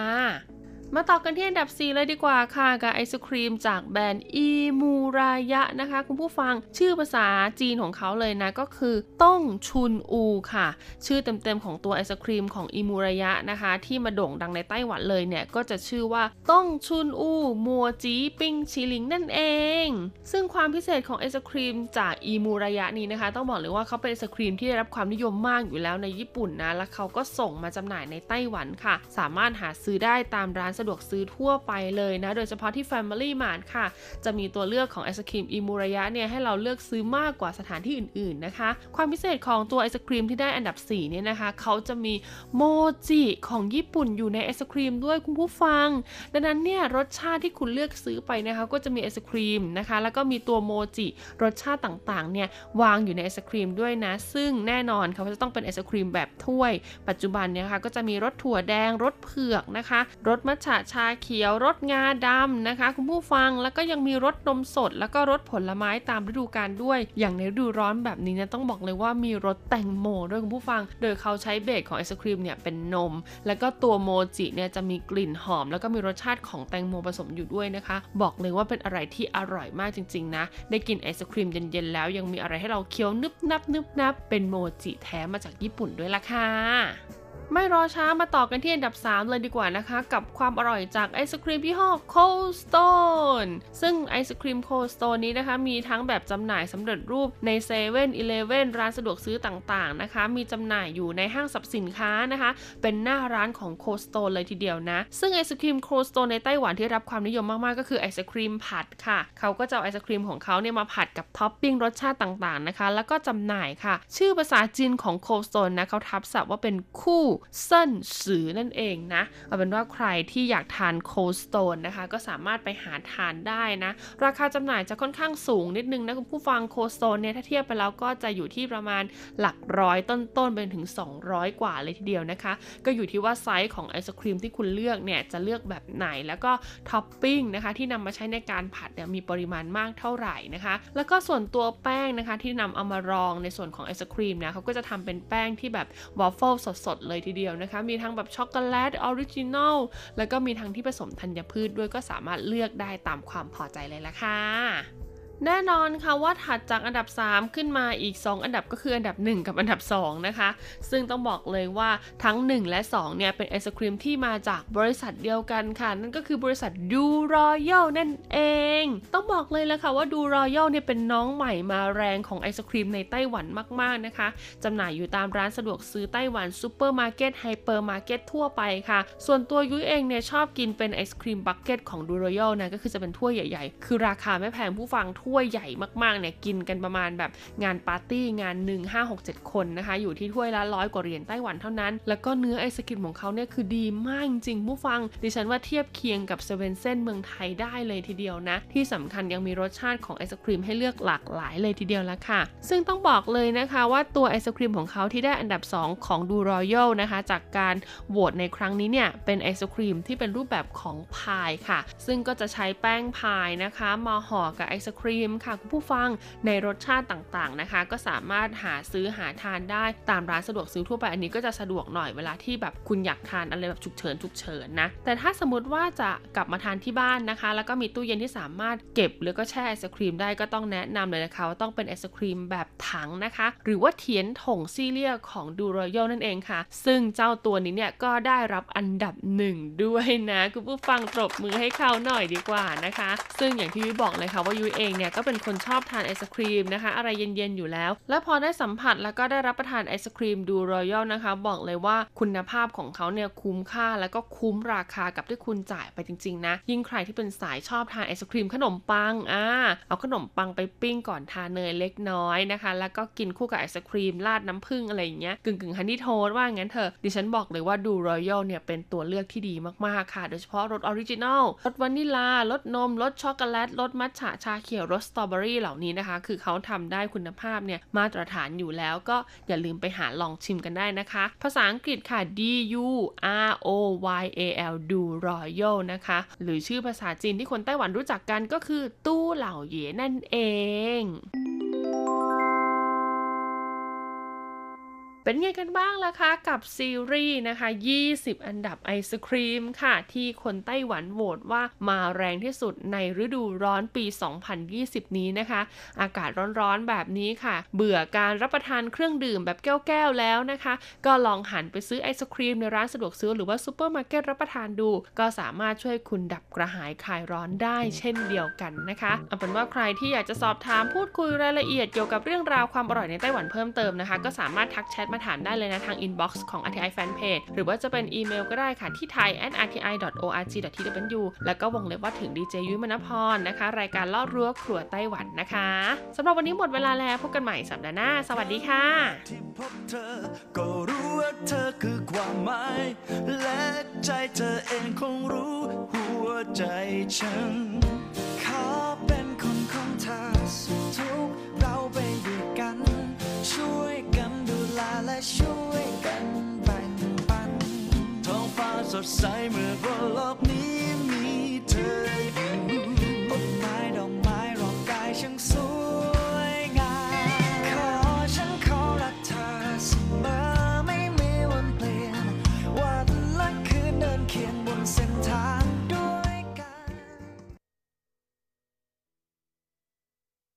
มาต่อกันที่อันดับ 4 เลยดีกว่าค่ะกับไอศครีมจากแบรนด์อีมูรายะนะคะ คุณผู้ฟังชื่อภาษาจีนของเขาเลยนะ ก็คือต้องชุนอูค่ะ ชื่อเต็มๆของตัวไอศครีมของอีมูรายะนะคะ ที่มาโด่งดังในไต้หวันเลยเนี่ย ก็จะชื่อว่าต้องชุนอูมัวจีปิ้งชิลิงนั่นเอง ซึ่งความพิเศษของไอศครีมจากอีมูรายะนี้นะคะ ต้องบอกเลยว่าเขาเป็นไอศครีมที่ได้รับความนิยมมากอยู่แล้วในญี่ปุ่นนะและเขาก็ส่งมาจำหน่ายในไต้หวันค่ะ สามารถหาซื้อได้ตามร้านสะดวกซื้อทั่วไปเลยนะ โดยเฉพาะที่ Family Mart ค่ะ จะมีตัวเลือกของไอศครีมอิมูระยะเนี่ยให้เราเลือกซื้อมากกว่าสถานที่อื่นๆนะคะ ความพิเศษของตัวไอศครีมที่ได้อันดับ4เนี่ยนะคะ เขาจะมีโมจิของญี่ปุ่นอยู่ในไอศครีมด้วยคุณผู้ฟัง ดังนั้นเนี่ยรสชาติที่คุณเลือกซื้อไปนะคะ ก็จะมีไอศครีมนะคะ แล้วก็มีตัวโมจิรสชาติต่างๆเนี่ยวางอยู่ในไอศครีมด้วยนะ ซึ่งแน่นอนเขาจะต้องเป็นไอศครีมแบบถ้วย ปัจจุบันเนี่ยค่ะก็จะมีรสถั่วแดงรสเผือกนะคะรสมัทฉะชาเขียวรสงาดำนะคะ คุณผู้ฟังแล้วก็ยังมีรสนมสด แล้วก็รสผลไม้ตามฤดูกาลด้วย อย่างในฤดูร้อนแบบนี้เนี่ยต้องบอกเลยว่ามีรสแตงโมด้วยคุณผู้ฟัง โดยเขาใช้ base ของไอศครีมเนี่ยเป็นนม แล้วก็ตัวโมจิเนี่ยจะมีกลิ่นหอม แล้วก็มีรสชาติของแตงโมผสมอยู่ด้วยนะคะ บอกเลยว่าเป็นอะไรที่อร่อยมากจริง ๆ นะ ได้กินไอศครีมเย็นๆแล้วยังมีอะไรให้เราเคี้ยวหนึบหนับหนึบหนับเป็นโมจิแท้มาจากญี่ปุ่นด้วยล่ะค่ะ ไม่รอช้ามาต่อกันที่อันดับ 3 เลยดีกว่านะคะ กับความอร่อยจากไอศครีมยี่ห้อ Cold Stone ซึ่งไอศครีม Cold Stone นี้นะคะ มีทั้งแบบจำหน่ายสำเร็จรูปใน7 e เ e ่ e อร้านสะดวกซื้อต่างๆนะคะ มีจำหน่ายอยู่ในห้างสรรพสินค้านะคะ เป็นหน้าร้านของ Cold Stone เลยทีเดียวนะ ซึ่งไอศครีม Cold Stone ในไต้หวันที่รับความนิยมมาก ๆ ก็คือไอศครีมผัดค่ะ เขาก็จะเอาไอศครีมของเขาเนี่ยมาผัดกับท็อปปิ้งรสชาติต่างๆนะคะ แล้วก็จำหน่ายค่ะ ชื่อภาษาจีนของ Cold Stone นะเขาทับศัพท์ว่าเป็นคู่เส้นสือนั่นเองนะ เอาเป็นว่าใครที่อยากทาน Cold Stone นะคะ ก็สามารถไปหาทานได้นะ ราคาจำหน่ายจะค่อนข้างสูงนิดนึงนะคุณผู้ฟัง Cold Stone เนี่ยถ้าเทียบไปแล้วก็จะอยู่ที่ประมาณหลักร้อยต้นๆไปถึง 200 กว่าเลยทีเดียวนะคะ ก็อยู่ที่ว่าไซส์ของไอศครีมที่คุณเลือกเนี่ยจะเลือกแบบไหนแล้วก็ท็อปปิ้งนะคะที่นำมาใช้ในการผัดเนี่ยมีปริมาณมากเท่าไหร่นะคะ แล้วก็ส่วนตัวแป้งนะคะที่นำเอามารองในส่วนของไอศครีมนะเขาก็จะทำเป็นแป้งที่แบบวอฟเฟิลสดๆเลยทีเดียวนะคะ มีทั้งแบบช็อกโกแลต original แล้วก็มีทั้งที่ผสมธัญพืชด้วยก็สามารถเลือกได้ตามความพอใจเลยละค่ะ แน่นอนค่ะว่าถัดจากอันดับ 3 ขึ้นมาอีก 2 อันดับก็คืออันดับ 1 กับอันดับ 2 นะคะ ซึ่งต้องบอกเลยว่าทั้ง 1 และ 2 เนี่ย เป็นไอศครีมที่มาจากบริษัทเดียวกันค่ะ นั่นก็คือบริษัท Duroyal นั่นเอง ต้องบอกเลยละค่ะว่า Duroyal เนี่ยเป็นน้องใหม่มาแรงของไอศครีมในไต้หวันมากๆนะคะจำหน่ายอยู่ตามร้านสะดวกซื้อไต้หวันซูเปอร์มาร์เก็ตไฮเปอร์มาร์เก็ตทั่วไปค่ะ ส่วนตัวยุ้ยเองเนี่ยชอบกินเป็นไอศครีม bucket ของ Duroyal นะก็คือจะเป็นถ้วยใหญ่ ๆ คือราคาไม่แพงผู้ฟังถ้วยใหญ่มากๆเนี่ยกินกันประมาณแบบงานปาร์ตี้งานหนึ่ง5 6 7 คนนะคะ อยู่ที่ถ้วยละร้อยกว่าเหรียญไต้หวันเท่านั้น แล้วก็เนื้อไอศครีมของเขาเนี่ยคือดีมากจริงๆผู้ฟัง ดิฉันว่าเทียบเคียงกับ Swensen's เมืองไทยได้เลยทีเดียวนะ ที่สำคัญยังมีรสชาติของไอศครีมให้เลือกหลากหลายเลยทีเดียวละค่ะ ซึ่งต้องบอกเลยนะคะว่าตัวไอศครีมของเขาที่ได้อันดับ 2 ของ Duroyal นะคะ จากการโหวตในครั้งนี้เนี่ยเป็นไอศครีมที่เป็นรูปแบบของพายค่ะ ซึ่งก็จะใช้แป้งพายนะคะมาห่อกับไอศครีมค่ะคุณผู้ฟังในรสชาติต่างๆนะคะ ก็สามารถหาซื้อหาทานได้ตามร้านสะดวกซื้อทั่วไปอันนี้ก็จะสะดวกหน่อยเวลาที่แบบคุณอยากทานอะไรแบบฉุกเฉินฉุกเฉินนะแต่ถ้าสมมติว่าจะกลับมาทานที่บ้านนะคะ แล้วก็มีตู้เย็นที่สามารถเก็บหรือก็แช่ไอศครีมได้ก็ต้องแนะนำเลยนะคะว่าต้องเป็นไอศครีมแบบถังนะคะ หรือว่าเทียนถงซีเรียของ Duroyal นั่นเองค่ะ ซึ่งเจ้าตัวนี้เนี่ยก็ได้รับอันดับหนึ่งด้วยนะคุณผู้ฟังตบมือให้เขาหน่อยดีกว่านะคะ ซึ่งอย่างที่ยุ้ยบอกเลยค่ะว่ายุ้ยเองเนี่ยก็เป็นคนชอบทานไอศครีมนะคะ อะไรเย็นๆอยู่แล้ว แล้วพอได้สัมผัสแล้วก็ได้รับประทานไอศครีมดูรอยัลนะคะ บอกเลยว่าคุณภาพของเขาเนี่ยคุ้มค่าแล้วก็คุ้มราคากับที่คุณจ่ายไปจริงๆนะยิ่งใครที่เป็นสายชอบทานไอศครีมขนมปังอ่าเอาขนมปังไปปิ้งก่อนทานเนยเล็กน้อยนะคะ แล้วก็กินคู่กับไอศครีมราดน้ำผึ้งอะไรอย่างเงี้ยกึ่งกึ่งฮันนี่โทสว่างั้นเถอะดิฉันบอกเลยว่าดูรอยัลเนี่ยเป็นตัวเลือกที่ดีมากๆค่ะ โดยเฉพาะรส original รสวานิลารสนมรสช็อกโกแลตรสมัทฉะชาเขียวรสสตรอเบอรี่เหล่านี้นะคะ คือเขาทำได้คุณภาพเนี่ยมาตรฐานอยู่แล้วก็อย่าลืมไปหาลองชิมกันได้นะคะ ภาษาอังกฤษค่ะ D U R O Y A L Duroyal นะคะ หรือชื่อภาษาจีนที่คนไต้หวันรู้จักกันก็คือตู้เหล่าเย่นั่นเอง เป็นไงกันบ้างล่ะคะกับซีรีส์นะคะ 20 อันดับไอศครีมค่ะ ที่คนไต้หวันโหวตว่ามาแรงที่สุดในฤดูร้อนปี 2020 นี้นะคะ อากาศร้อนๆแบบนี้ค่ะ เบื่อการรับประทานเครื่องดื่มแบบแก้วๆแล้วนะคะ ก็ลองหันไปซื้อไอศครีมในร้านสะดวกซื้อหรือว่าซูเปอร์มาร์เก็ตรับประทานดู ก็สามารถช่วยคุณดับกระหายคลายร้อนได้เช่นเดียวกันนะคะเอาเป็นว่าใครที่อยากจะสอบถามพูดคุยรายละเอียดเกี่ยวกับเรื่องราวความอร่อยในไต้หวันเพิ่มเติมนะคะ ก็สามารถทักแชทมาถามได้เลยนะทาง inbox ของ RTI Fanpage หรือว่าจะเป็นอีเมลก็ได้ค่ะที่ thai rti org tw แล้วก็วงเล็บว่าถึงดีเจยุ้ยมณพรนะคะ รายการลอดรั้วครัวไต้หวันนะคะสำหรับวันนี้หมดเวลาแล้วพบกันใหม่สัปดาห์หน้า สวัสดีค่ะที่พบเธอก็รู้ว่าเธอคือความหมาย และใจเธอเองคงรู้หัวใจฉันขอเป็นคนของเธอสุขทุกเราไปด้วยกัน ช่วย ลาและช่วยกันแบ่งปัน ท้องฟ้าสดใสเมื่อบนโลกนี้มีเธออยู่